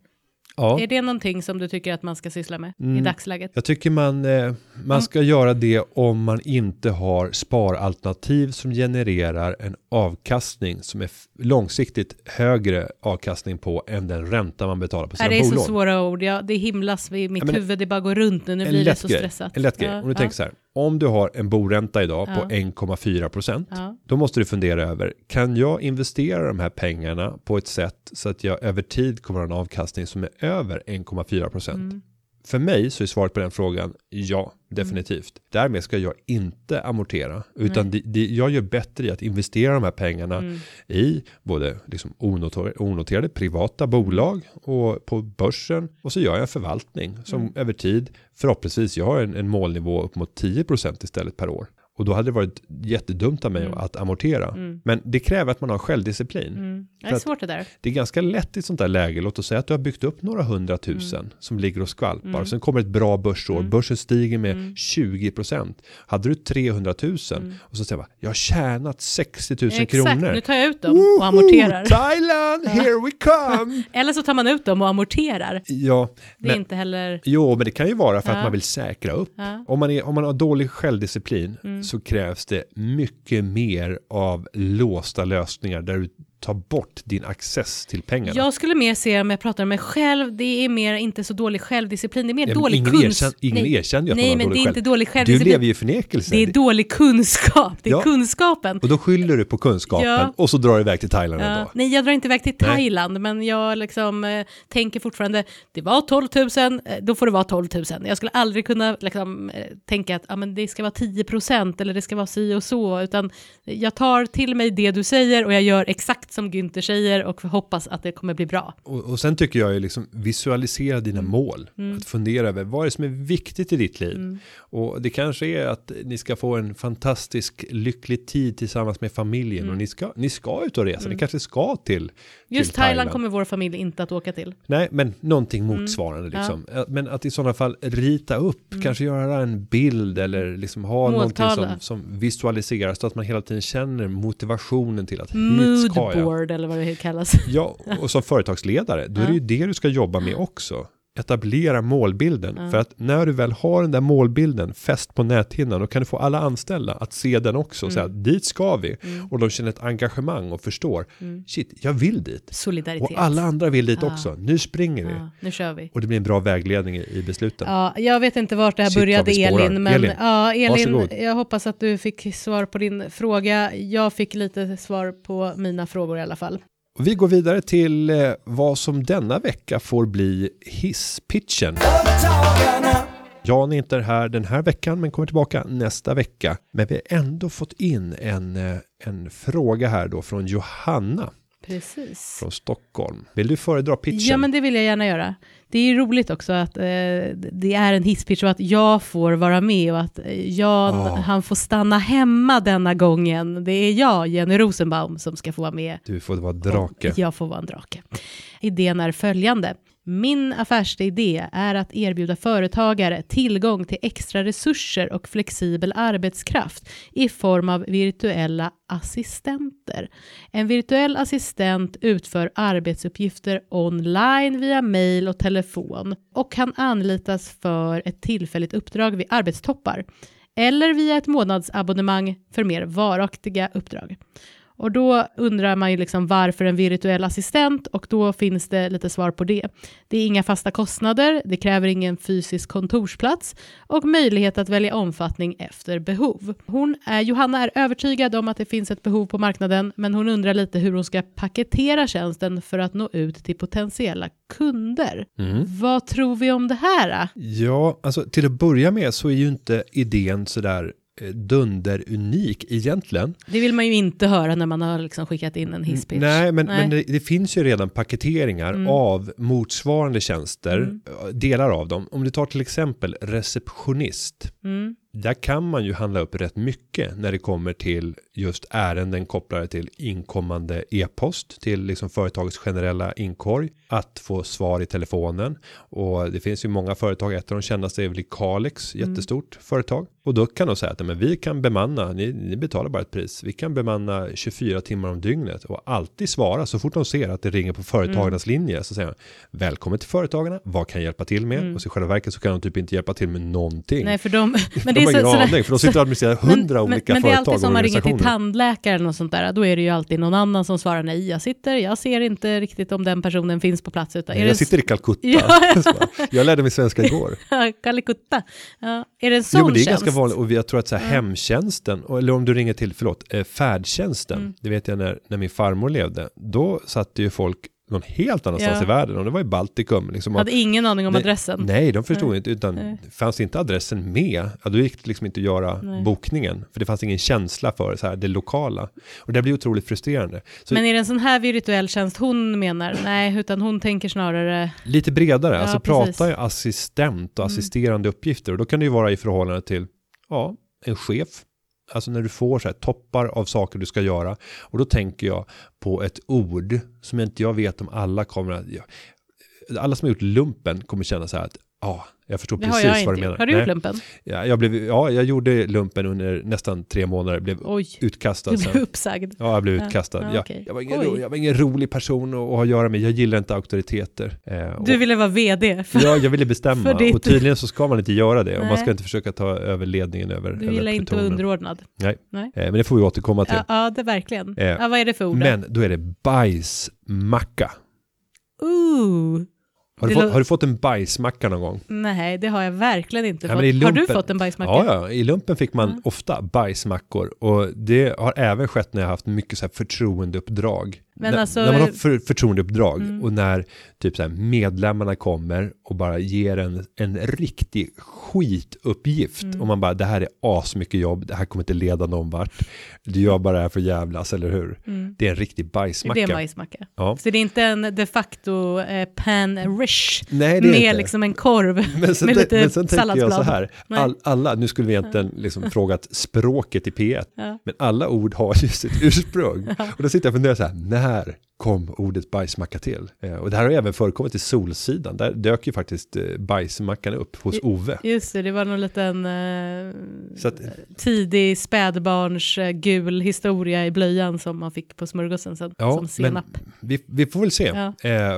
ja. Är det någonting som du tycker att man ska syssla med i Mm. dagsläget? Jag tycker man, eh, man ska göra det om man inte har sparalternativ som genererar en avkastning som är långsiktigt högre avkastning på än den ränta man betalar på sina det är så bolån. svåra ord, ja, det himlas i mitt Ja, men- huvud, det bara går runt nu, nu blir det så grej. stressat. En lätt grej. Ja, Om du ja, tänker så här, om du har en boränta idag på 1,4 procent, då måste du fundera över, kan jag investera de här pengarna på ett sätt så att jag över tid kommer ha en avkastning som är över 1,4 procent? Mm. För mig så är svaret på den frågan ja, definitivt. Därmed ska jag inte amortera, utan det, det, jag gör bättre i att investera de här pengarna Mm. i både liksom onoterade, onoterade privata bolag och på börsen och så gör jag en förvaltning som Mm. över tid förhoppningsvis jag har en, en målnivå upp mot 10% istället per år. Och då hade det varit jättedumt av mig Mm. att amortera. Mm. Men det kräver att man har självdisciplin. Mm. Det är svårt det där. Det är ganska lätt i ett sånt där läge. Låt oss säga att du har byggt upp några hundratusen som ligger och skvalpar. Mm. Sen kommer ett bra börsår. Mm. Börsen stiger med Mm. 20%. Hade du 300 000 Mm. och så säger man, jag har tjänat 60 000 Exakt, kronor. nu tar jag ut dem och amorterar. Thailand, here we come! Eller så tar man ut dem och amorterar. ja, Det är men, inte heller... jo, men det kan ju vara för Ja. att man vill säkra upp. Ja. Om man, är, om man har dålig självdisciplin Mm så krävs det mycket mer av låsta lösningar där du ta bort din access till pengarna. Jag skulle mer se om jag pratar om mig själv, det är mer inte så dålig självdisciplin, det är mer Ja, dålig ingen kunskap. erkänn- ingen erkänner ju att man Nej, har men dålig det är inte själv. dålig Du självdisciplin. lever ju i förnekelse. Det är dålig kunskap, det är Ja. kunskapen. Och då skyller du på kunskapen Ja. och så drar du iväg till Thailand Ja, ändå. nej, jag drar inte iväg till Nej. Thailand, men jag liksom, eh, tänker fortfarande, det var 12 000, eh, då får det vara 12 000. Jag skulle aldrig kunna liksom, eh, tänka att ah, men det ska vara 10 procent eller det ska vara si och så, utan jag tar till mig det du säger och jag gör exakt som Günther säger och hoppas att det kommer bli bra. Och, och sen tycker jag ju liksom visualisera dina Mm. mål. Att fundera över vad är det som är viktigt i ditt liv. Mm. Och det kanske är att ni ska få en fantastisk lycklig tid tillsammans med familjen. Och ni ska, ni ska ut och resa. Ni kanske ska till, Mm. Just till Thailand kommer vår familj inte att åka till. Nej, men någonting motsvarande liksom. Eh, Men att i sådana fall rita upp, kanske göra en bild eller liksom ha någonting Måltavla. som, som visualiseras så att man hela tiden känner motivationen till att hit ska jag. Moodboard eller vad det kallas. Ja, och som företagsledare, då är det ju det du ska jobba med också. Etablera målbilden. För att när du väl har den där målbilden fäst på näthinnan, då kan du få alla anställda att se den också. Och säga, dit ska vi. Och de känner ett engagemang och förstår, shit, jag vill dit. Solidaritet. Och alla andra vill dit Ja. också. Nu springer vi. Ja, nu kör vi. Och det blir en bra vägledning i, i besluten. Ja, jag vet inte vart det här Shit, började. Elin, men Elin, ja, Elin, varsågod. jag hoppas att du fick svar på din fråga. Jag fick lite svar på mina frågor i alla fall. Vi går vidare till eh, vad som denna vecka får bli hisspitchen. Jan är inte här den här veckan men kommer tillbaka nästa vecka. Men vi har ändå fått in en, eh, en fråga här då från Johanna Precis. från Stockholm. Vill du föredra pitchen? Ja, men det vill jag gärna göra. Det är roligt också att eh, det är en hisspitch och att jag får vara med och att eh, Jan, Ja. han får stanna hemma denna gången. Det är jag, Jenny Rosenbaum, som ska få vara med Du får vara drake. Jag får vara en drake. Idén är följande. Min affärsidé är att erbjuda företagare tillgång till extra resurser och flexibel arbetskraft i form av virtuella assistenter. En virtuell assistent utför arbetsuppgifter online via mail och telefon och kan anlitas för ett tillfälligt uppdrag vid arbetstoppar eller via ett månadsabonnemang för mer varaktiga uppdrag. Och då undrar man ju liksom varför en virtuell assistent och då finns det lite svar på det. Det är inga fasta kostnader, det kräver ingen fysisk kontorsplats och möjlighet att välja omfattning efter behov. Hon är, Johanna är övertygad om att det finns ett behov på marknaden men hon undrar lite hur hon ska paketera tjänsten för att nå ut till potentiella kunder. Mm. Vad tror vi om det här? då? Ja, alltså till att börja med så är ju inte idén sådär eh, dunderunik egentligen. Det vill man ju inte höra när man har liksom skickat in en hisspitch. Nej, men, Nej. men det, det finns ju redan paketeringar Mm. av motsvarande tjänster, Mm. eh, delar av dem. Om du tar till exempel receptionist, Mm. Där kan man ju handla upp rätt mycket när det kommer till just ärenden kopplade till inkommande e-post till liksom företagets generella inkorg att få svar i telefonen och det finns ju många företag ett av de kändaste är väl Kalix Mm. jättestort företag och då kan de säga att men vi kan bemanna ni, ni betalar bara ett pris vi kan bemanna 24 timmar om dygnet och alltid svara så fort de ser att det ringer på företagarnas Mm. linje så säger de välkommen till företagarna vad kan jag hjälpa till med och så i själva verket så kan de typ inte hjälpa till med någonting Mm. Nej, för de... Men de det ingen sådär- aning, för de sitter och administrerar hundra olika men, men det är företag alltid som man ringer till tandläkaren och sånt där, då är det ju alltid någon annan som svarar nej, jag sitter, jag ser inte riktigt om den personen finns på plats. Utan Jag det sitter i Calcutta. Ja. jag lärde mig svenska igår. Kalikutta. Ja, är det en sån Jo, men det är tjänst? ganska vanligt och jag tror att så här, hemtjänsten, och- eller om du ringer till, förlåt, eh, färdtjänsten, Mm. det vet jag när, när min farmor levde, då satt ju folk någon helt annanstans Ja. i världen och det var i Baltikum. Liksom, Hade ingen aning om Nej, adressen. Nej, de förstod Nej. inte, utan Nej. fanns inte adressen med, ja, då gick det liksom inte att göra Nej. bokningen, för det fanns ingen känsla för så här, det lokala. Och det blir otroligt frustrerande. Så Men är det en sån här virtuell tjänst hon menar? Nej, utan hon tänker snarare... Lite bredare, Ja, alltså precis. prata ju assistent och Mm. assisterande uppgifter och då kan det ju vara i förhållande till, ja, en chef. Alltså när du får så här toppar av saker du ska göra. Och då tänker jag på ett ord som inte jag vet om alla kommer att, alla som har gjort lumpen kommer känna så här att Ja, jag förstår Det precis jag vad du gjort. menar. Har du gjort Nej. lumpen? Ja, jag, blev, ja, jag gjorde lumpen under nästan tre månader, blev Oj, utkastad du sen. blev uppsagd. Ja, jag blev utkastad. ja, jag, okej. jag, var ingen ro, jag var ingen rolig person att, att ha att göra med. Jag gillar inte auktoriteter. Eh, och, Du ville vara vd. För, ja, jag ville bestämma för ditt- och tydligen så ska man inte göra det. Och man ska inte försöka ta över ledningen över du över gillar inte vara underordnad. Nej. Nej. Eh, men det får vi återkomma till. Ja, ja, det verkligen. Eh, ja, vad är det för ord? men då är det bajsmacka. Ooh. Har du, fått, har du fått en bajsmacka någon gång? Nej, det har jag verkligen inte Ja, fått. i Har du lumpen- fått en bajsmacka? Ja, ja, i lumpen fick man Ja. ofta bajsmackor och det har även skett när jag haft mycket så här förtroendeuppdrag. Men när, alltså- när man har för, förtroendeuppdrag Mm. och när typ så här medlemmarna kommer och bara ger en, en riktig skituppgift Mm. och man bara det här är asmycket jobb, det här kommer inte leda någon vart. Du gör bara det här för jävlas, eller hur? Mm. Det är en riktig Det är bajsmacka. en bajsmacka. Ja. Så det är inte en de facto eh, pan rish Nej, det är med inte. liksom en korv. Med lite men sen tänker jag så salladsblad. här, all, alla, nu skulle vi egentligen liksom frågat språket i P1, Ja. men alla ord har ju sitt ursprung. Och då sitter jag och funderar så här, när kom ordet bajsmacka till? Eh, och det här har även förekommit i Solsidan, där dök ju faktiskt eh, bajsmackan upp hos Ove. Just det, det var någon liten eh, att, tidig spädbarns eh, gul historia i blöjan som man fick på smörgåsen sen, Ja, som men senap. vi, vi får väl se. Ja. Eh,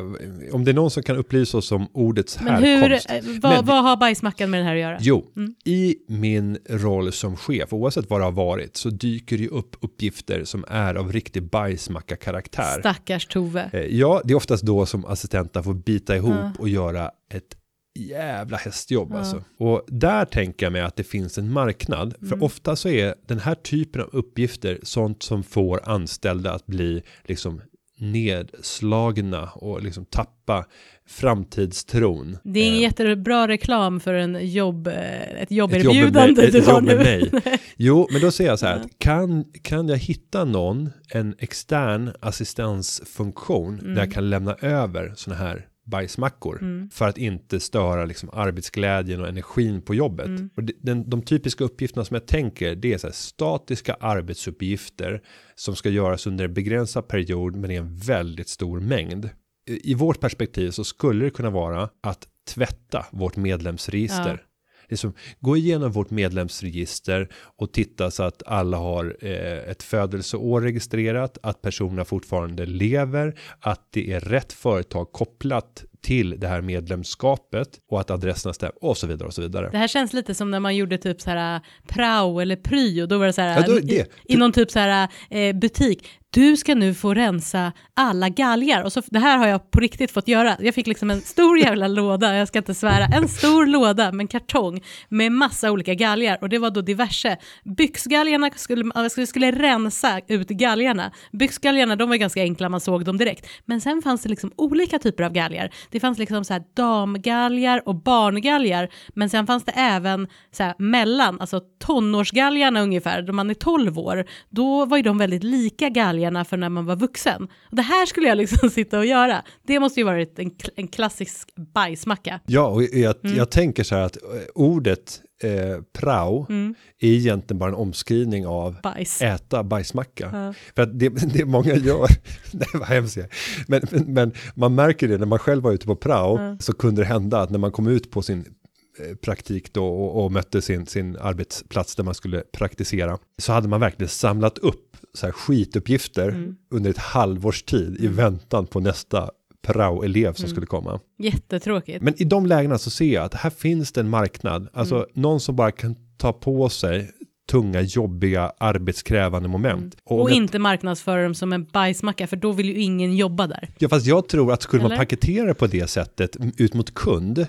om det är någon som kan upplysa oss om ordets Men hur, härkomst. eh, vad, Men vad har bajsmackan med den här att göra? Jo, Mm. i min roll som chef, oavsett vad det har varit, så dyker det ju upp uppgifter som är av riktig bajsmacka-karaktär. Stackars Tove. Ja, det är oftast då som assistenterna får bita ihop Ja. och göra ett jävla hästjobb Ja. alltså. Och där tänker jag mig att det finns en marknad. För Mm. ofta så är den här typen av uppgifter sånt som får anställda att bli liksom nedslagna och liksom tappa framtidstron. Det är ingen Eh, jättebra reklam för en jobb, eh, ett ett jobb med jobberbjudande ett har jobb med mig. Jo, men då säger jag så här, Ja. att kan, kan jag hitta någon, en extern assistansfunktion Mm. där jag kan lämna över sådana här bajsmackor Mm. för att inte störa liksom arbetsglädjen och energin på jobbet. Mm. Och den, de typiska uppgifterna som jag tänker det är så här statiska arbetsuppgifter som ska göras under en begränsad period men i en väldigt stor mängd. I, I vårt perspektiv så skulle det kunna vara att tvätta vårt medlemsregister. Ja. Det är som, gå igenom vårt medlemsregister och titta så att alla har eh, ett födelseår registrerat, att personerna fortfarande lever, att det är rätt företag kopplat till det här medlemskapet och att adresserna stämmer och så vidare och så vidare. Det här känns lite som när man gjorde typ så här prao eller pryo, då var det så här Ja, då är i, det. i någon typ så här eh, butik. Du ska nu få rensa alla galgar och så det här har jag på riktigt fått göra. Jag fick liksom en stor jävla låda, jag ska inte svära, en stor låda med en kartong med massa olika galgar och det var då diverse. Byxgalgarna skulle, skulle, skulle rensa ut galgarna. Byxgalgarna de var ganska enkla, man såg dem direkt. Men sen fanns det liksom olika typer av galgar. Det fanns liksom så här damgalgar och barngalgar, men sen fanns det även så här mellan, alltså tonårsgalgarna ungefär, då man är 12 år, då var ju de väldigt lika galgar galgarna för när man var vuxen. Det här skulle jag liksom sitta och göra. Det måste ju varit en, en klassisk bajsmacka. Ja, och jag, Mm. jag tänker så här att eh, ordet eh, prao Mm. är egentligen bara en omskrivning av Bajs. äta bajsmacka. Ja. För att det, det många gör, nej vad hemskt men, men, men man märker det när man själv var ute på prao Ja. så kunde det hända att när man kom ut på sin eh, praktik då och, och mötte sin, sin arbetsplats där man skulle praktisera så hade man verkligen samlat upp så här skituppgifter Mm. under ett halvårs tid i väntan på nästa prao-elev som Mm. skulle komma. Jättetråkigt. Men i de lägena så ser jag att här finns det en marknad. Alltså Mm. någon som bara kan ta på sig tunga, jobbiga, arbetskrävande moment. Mm. Och jag- inte marknadsföra dem som en bajsmacka, för då vill ju ingen jobba där. Ja, fast jag tror att skulle Eller? man paketera på det sättet ut mot kund,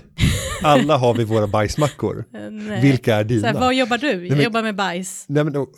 alla har vi våra bajsmackor. Eh, nej. Vilka är Så dina? här, vad jobbar du? Jag men- jobbar med bajs. Nej, men, och,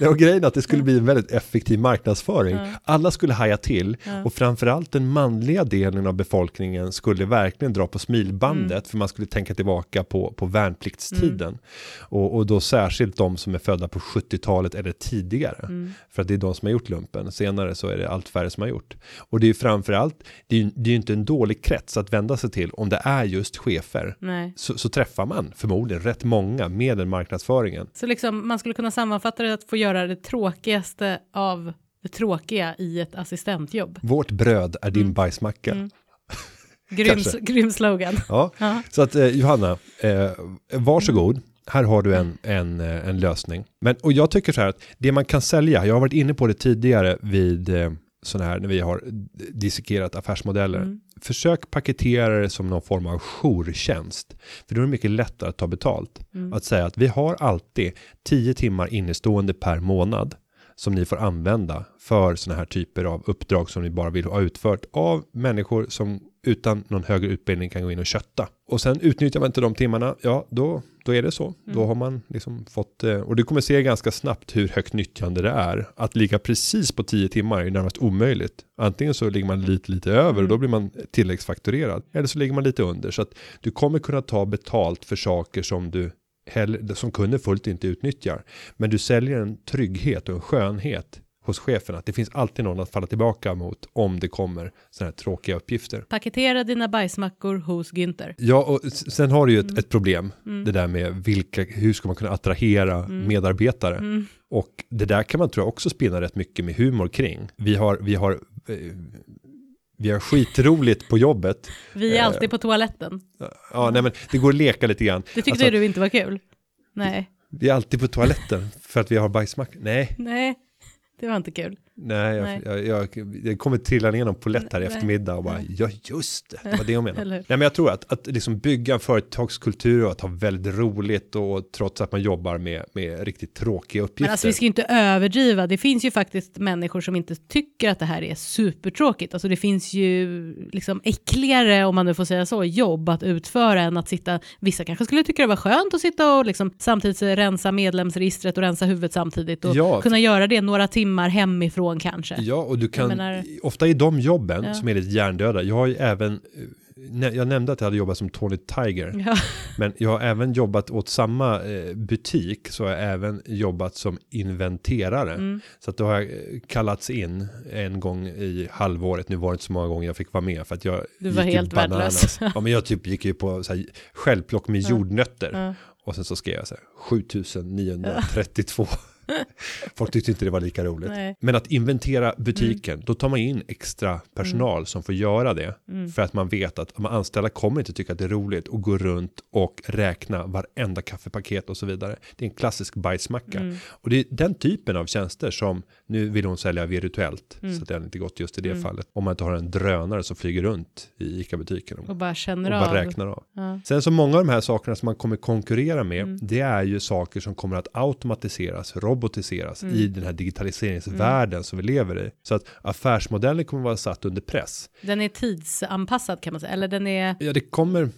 var grejen att det skulle bli en väldigt effektiv marknadsföring. Ja. Alla skulle haja till Ja. och framförallt den manliga delen av befolkningen skulle verkligen dra på smilbandet Mm. för man skulle tänka tillbaka på, på värnpliktstiden. Och, och då särskilt de som är födda på 70-talet eller tidigare. Mm. För att det är de som har gjort lumpen. Senare så är det allt färre som har gjort. Och det är ju framförallt, det är ju det är inte en dålig krets att vända sig till om det är just chefer. Nej. Så, så träffar man förmodligen rätt många med den marknadsföringen. Så liksom, man skulle kunna sammanfatta det att få göra det tråkigaste av det tråkiga i ett assistentjobb. Vårt bröd är din Mm. bajsmacka. Mm. Grym, grym slogan. Ja, Ja. så att eh, Johanna, eh, varsågod. Här har du en, en, eh, en lösning. Men, och jag tycker så här att det man kan sälja, jag har varit inne på det tidigare vid eh, sådana här, när vi har dissekerat affärsmodeller. Mm. Försök paketera det som någon form av jourtjänst. För då är det mycket lättare att ta betalt. Mm. Att säga att vi har alltid 10 timmar innestående per månad som ni får använda för sådana här typer av uppdrag som ni bara vill ha utfört av människor som utan någon högre utbildning kan gå in och kötta. Och sen utnyttjar man inte de timmarna, ja då, då är det så. Då har man liksom fått, eh, och du kommer se ganska snabbt hur högt nyttjande det är. Att ligga precis på 10 timmar är närmast omöjligt. Antingen så ligger man lite, lite över och då blir man tilläggsfakturerad. Eller så ligger man lite under. Så att du kommer kunna ta betalt för saker som du som kunder fullt inte utnyttjar. Men du säljer en trygghet och en skönhet hos chefen att det finns alltid någon att falla tillbaka mot om det kommer sådana här tråkiga uppgifter. Paketera dina bajsmackor hos Günther. Ja, och sen har du ju ett, Mm. ett problem. Det där med vilka, hur ska man kunna attrahera Mm. medarbetare? Och det där kan man tror jag också spinna rätt mycket med humor kring. Vi har, vi har, eh, vi har skitroligt på jobbet. Vi är Eh. alltid på toaletten. Ja, nej men det går att leka lite grann. Det tyckte Alltså, du inte var kul? Nej, Vi är alltid på toaletten för att vi har bajsmacka. Nej, nej, det var inte kul nej, jag, Nej. Jag, jag, jag kommer trilla ner någon polett här i Nej. eftermiddag och bara, ja just det, det var det jag menade. Nej men jag tror att, att liksom bygga en företagskultur och att ha väldigt roligt och trots att man jobbar med, med riktigt tråkiga uppgifter. Men alltså vi ska inte överdriva. Det finns ju faktiskt människor som inte tycker att det här är supertråkigt. Alltså det finns ju liksom äckligare, om man nu får säga så, jobb att utföra än att sitta, vissa kanske skulle tycka det var skönt att sitta och liksom samtidigt rensa medlemsregistret och rensa huvudet samtidigt och Ja. kunna göra det några timmar hemifrån kanske. Ja, och du kan, menar- ofta i de jobben Ja. som är lite hjärndöda, jag har ju även, eh, jag nämnde att jag hade jobbat som Tony Tiger, Ja. men jag har även jobbat åt samma eh, butik, så har jag även jobbat som inventerare. Mm. Så att då har jag eh, kallats in en gång i halvåret, nu var det inte så många gånger jag fick vara med för att jag Du var gick helt bananas. värdelös. Ja, men jag typ gick ju på så här, självplock med jordnötter. Ja. Och sen så skrev jag så här, 7932. Folk tyckte inte det var lika roligt. Nej. Men att inventera butiken, då tar man in extra personal som får göra det. För att man vet att de anställda kommer inte tycka att det är roligt att gå runt och räkna varenda kaffepaket och så vidare. Det är en klassisk bajsmacka. Och det är den typen av tjänster som nu vill hon sälja virtuellt. Så att det har inte gått just i det fallet. Om man inte har en drönare som flyger runt i ICA-butiken. Och bara känner och av. bara räknar av. Ja. Sen så många av de här sakerna som man kommer konkurrera med, Mm. det är ju saker som kommer att automatiseras, robotiseras Mm. i den här digitaliseringsvärlden som vi lever i. Så att affärsmodellen kommer vara satt under press. Den är tidsanpassad kan man säga, eller den är... Ja, det kommer,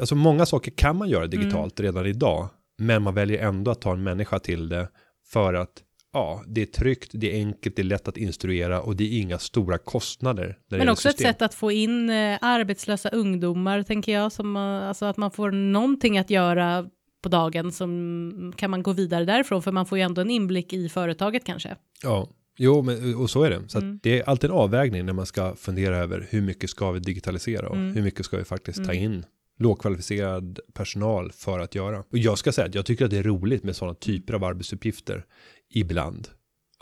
alltså många saker kan man göra Mm. digitalt redan idag, men man väljer ändå att ta en människa till det för att Ja, det är tryggt, det är enkelt, det är lätt att instruera och det är inga stora kostnader. Men också ett sätt att få in eh, arbetslösa ungdomar, tänker jag, som, eh, alltså att man får någonting att göra på dagen som kan man gå vidare därifrån, för man får ju ändå en inblick i företaget kanske. Ja, jo, men, och så är det. Så Mm. det är alltid en avvägning när man ska fundera över hur mycket ska vi digitalisera och Mm. hur mycket ska vi faktiskt ta in lågkvalificerad personal för att göra. Och jag ska säga att jag tycker att det är roligt med sådana typer av arbetsuppgifter ibland.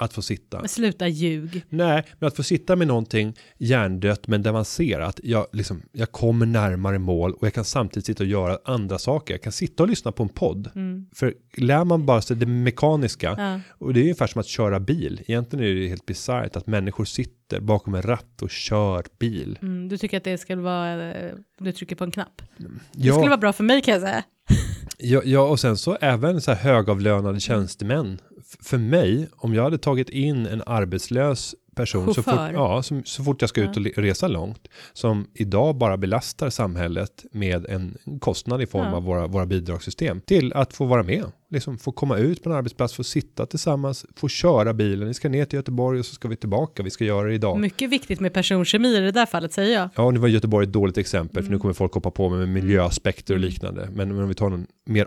Att få sitta. Men sluta ljug. Nej, men att få sitta med någonting hjärndött men där man ser att jag, liksom, jag kommer närmare mål och jag kan samtidigt sitta och göra andra saker. Jag kan sitta och lyssna på en podd. För lär man bara sig det mekaniska Mm. Ja. och det är ungefär som att köra bil. Egentligen är det helt bisarrt att människor sitter bakom en ratt och kör bil. Mm, du tycker att det skulle vara, eh, du trycker på en knapp. Det Ja, skulle vara bra för mig kan jag säga. ja, ja, och sen så även så här högavlönade tjänstemän. För mig, om jag hade tagit in en arbetslös person så fort, ja, som, så fort jag ska ut och resa långt, som idag bara belastar samhället med en kostnad i form Ja. av våra, våra bidragssystem, till att få vara med, liksom få komma ut på en arbetsplats, få sitta tillsammans, få köra bilen, vi ska ner till Göteborg och så ska vi tillbaka, vi ska göra det idag. Mycket viktigt med personkemi i det där fallet säger jag. Ja, nu var Göteborg ett dåligt exempel, Mm. för nu kommer folk hoppa på med miljöaspekter och liknande. Men, men om vi tar någon mer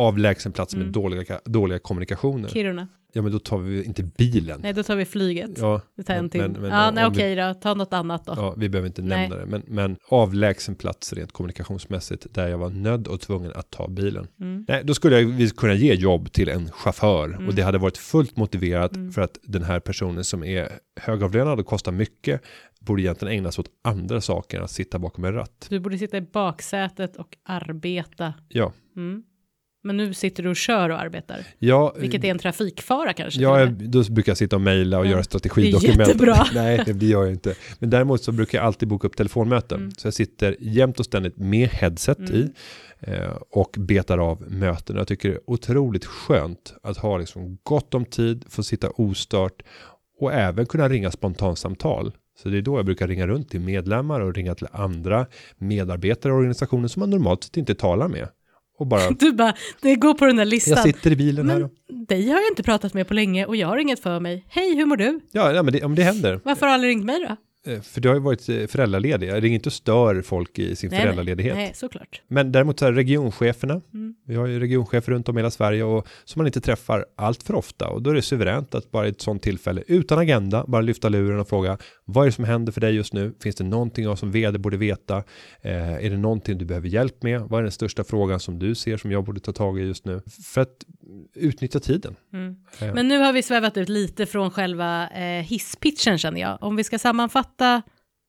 avlägsen plats med Mm. dåliga, dåliga kommunikationer. Kiruna. Ja, men då tar vi inte bilen. Nej, då tar vi flyget. Ja, Det tar en men- men- ja, nej, vi- okej då. Ta något annat då. Ja, vi behöver inte Nej. nämna det, men, men avlägsen plats rent kommunikationsmässigt där jag var nödd och tvungen att ta bilen. Mm. Nej, då skulle jag vi kunna ge jobb till en chaufför Mm. och det hade varit fullt motiverat Mm. för att den här personen som är högavlönad och kostar mycket borde egentligen ägna sig åt andra saker än att sitta bakom en ratt. Du borde sitta i baksätet och arbeta. Ja, Mm. Men nu sitter du och kör och arbetar. ja Vilket är en trafikfara kanske. Ja, jag, då brukar jag sitta och mejla och Ja. göra Det är strategidokument. jättebra. Nej, det gör jag inte. Men däremot så brukar jag alltid boka upp telefonmöten. Mm. Så jag sitter jämt och ständigt med headset Mm. i eh, och betar av möten. Jag tycker det är otroligt skönt att ha liksom gott om tid, få sitta ostört och även kunna ringa spontansamtal. Så det är då jag brukar ringa runt till medlemmar och ringa till andra medarbetare och organisationer som man normalt sett inte talar med. Och bara, Du bara, det går på den där jag listan. sitter i bilen här. Men Och, dig har jag inte pratat med på länge och jag har inget för mig. Hej, hur mår du? ja, ja, men det, om det händer. Varför har du aldrig ringt mig då? Eh, För det har ju varit eh, föräldraledig. Jag ringer inte och stör folk i sin Nej, föräldraledighet. Nej, såklart. Men däremot så här regioncheferna. Mm. Vi har ju regionchefer runt om i hela Sverige och som man inte träffar allt för ofta. Och då är det suveränt att bara i ett sånt tillfälle utan agenda bara lyfta luren och fråga vad är det som händer för dig just nu? Finns det någonting jag som vd borde veta? Eh, är det någonting du behöver hjälp med? Vad är den största frågan som du ser som jag borde ta tag i just nu? För att utnyttja tiden. Mm. Eh, Men nu har vi svävat ut lite från själva eh, hisspitchen känner jag. Om vi ska sammanfatta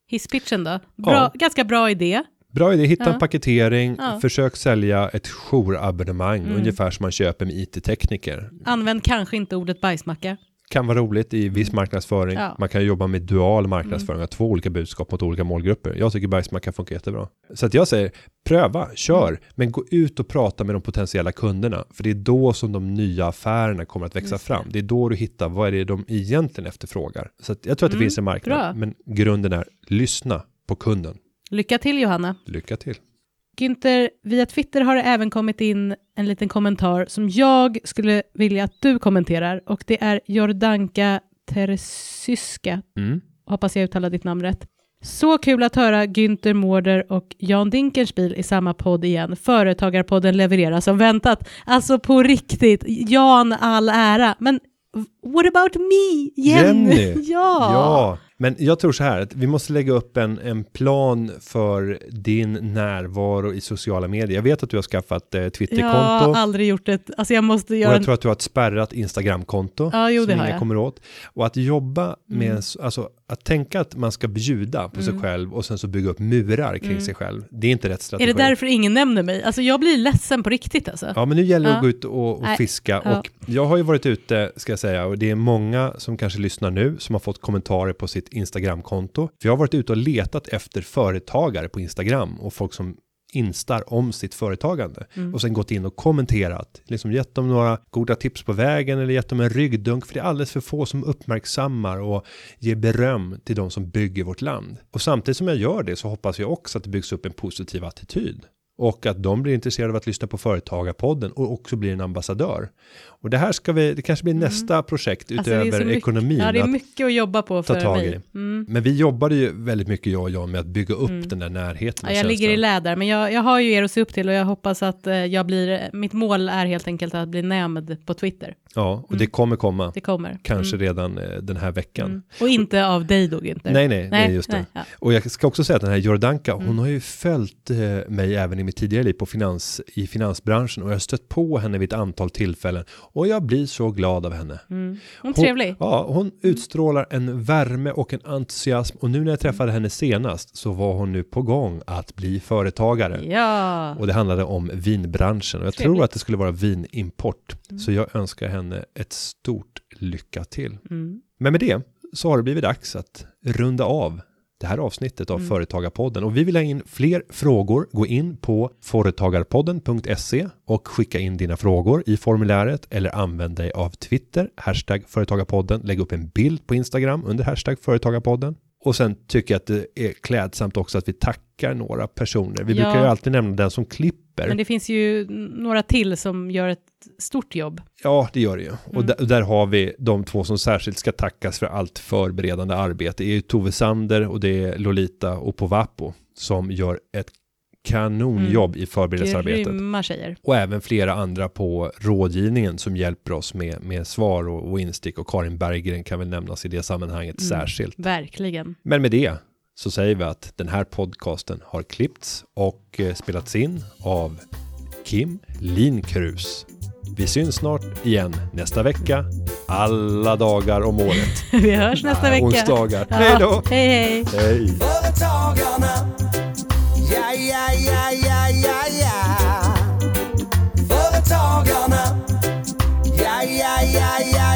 hisspitchen då. Bra, Ja. Ganska bra idé. Bra idé, hitta Ja. en paketering, Ja. försök sälja ett jourabonnemang, Mm. ungefär som man köper med IT-tekniker. Använd kanske inte ordet bajsmacka. Kan vara roligt i viss marknadsföring. Ja. Man kan jobba med dual marknadsföring, mm. två olika budskap mot olika målgrupper. Jag tycker bajsmacka funkar jättebra. Så att jag säger, pröva, kör, Mm. men gå ut och prata med de potentiella kunderna. För det är då som de nya affärerna kommer att växa Just det. fram. Det är då du hittar vad är det de egentligen efterfrågar. Så att jag tror att det Mm, finns en marknad, bra. men grunden är lyssna på kunden. Lycka till Johanna. Lycka till. Günther, via Twitter har det även kommit in en liten kommentar som jag skulle vilja att du kommenterar och det är Jordanka Tersyska, Mm. hoppas jag uttalar ditt namn rätt. Så kul att höra Günther Mårder och Jan Dinkelspiel i samma podd igen. Företagarpodden levererar som väntat. Alltså på riktigt, Jan all ära. Men what about me? Jenny? Jenny. ja. Ja, men jag tror så här att vi måste lägga upp en, en plan för din närvaro i sociala medier. Jag vet att du har skaffat eh, Jag Twitterkonto. har aldrig gjort det. Alltså jag måste Och göra jag en... tror att du har ett spärrat Instagramkonto Ja, jo, som ingen jag. kommer åt. Och att jobba med, Mm. s- alltså att tänka att man ska bjuda på sig Mm. själv och sen så bygga upp murar kring Mm. sig själv. Det är inte rätt Är strategi. det därför ingen nämner mig? Alltså jag blir ledsen på riktigt alltså. Ja, men nu gäller det Ja. att gå ut och, och fiska. Ja. Och jag har ju varit ute, ska jag säga, och det är många som kanske lyssnar nu som har fått kommentarer på sitt Instagramkonto. För jag har varit ute och letat efter företagare på Instagram och folk som instar om sitt företagande Mm. och sen gått in och kommenterat, liksom gett dem några goda tips på vägen eller gett dem en ryggdunk för det är alldeles för få som uppmärksammar och ger beröm till de som bygger vårt land. Och samtidigt som jag gör det så hoppas jag också att det byggs upp en positiv attityd och att de blir intresserade av att lyssna på företagarpodden och också blir en ambassadör. Och det här ska vi, det kanske blir nästa projekt Mm. Alltså, det utöver så mycket- ekonomin. Ja, det är mycket att jobba på ta för tag mig. Mm. men vi jobbade ju väldigt mycket jag och jag med att bygga upp Mm. den där närheten. Ja, jag ligger i läder, men jag, jag har ju er att se upp till och jag hoppas att eh, jag blir, mitt mål är helt enkelt att bli nämnd på Twitter. Ja, och det kommer komma. Det kommer. Kanske Mm. redan eh, den här veckan. Mm. Och inte av dig då Günther. Nej, nej, nej, just det. nej, ja. Och jag ska också säga att den här Jordanka, hon Mm. har ju följt eh, mig även i mitt tidigare liv på finans, i finansbranschen och jag har stött på henne vid ett antal tillfällen och jag blir så glad av henne. Mm. Hon är trevlig. Ja, hon utstrålar en värme och en entusiasm och nu när jag träffade henne senast så var hon nu på gång att bli företagare. Ja. Och det handlade om vinbranschen och jag Trevligt. tror att det skulle vara vinimport. Mm. Så jag önskar henne ett stort lycka till. Mm. Men med det så har det blivit dags att runda av det här avsnittet av Mm. Företagarpodden och vi vill ha in fler frågor. Gå in på företagarpodden.se och skicka in dina frågor i formuläret eller använd dig av Twitter, hashtag Företagarpodden. Lägg upp en bild på Instagram under hashtag Företagarpodden. Och sen tycker jag att det är klädsamt också att vi tackar några personer. Vi Ja. brukar ju alltid nämna den som klipper. Men det finns ju några till som gör ett stort jobb. Ja, det gör det ju. Och Mm. där, där har vi de två som särskilt ska tackas för allt förberedande arbete. Det är ju Tove Sander och det är Lolita och Povapo som gör ett kanonjobb i förberedelsearbetet. Grymma tjejer. Och även flera andra på rådgivningen som hjälper oss med, med svar och, och instick. Och Karin Berggren kan väl nämnas i det sammanhanget särskilt. Verkligen. Men med det så säger vi att den här podcasten har klippts och eh, spelats in av Kim Linkrus. Vi syns snart igen nästa vecka, alla dagar om året. Vi hörs nästa vecka. Onsdagar. Ja. Hej då! Hej hej. Hej! Företagarna. Ja, ja, ja, ja, ja, ja. Företagarna. Ja, ja, ja, ja.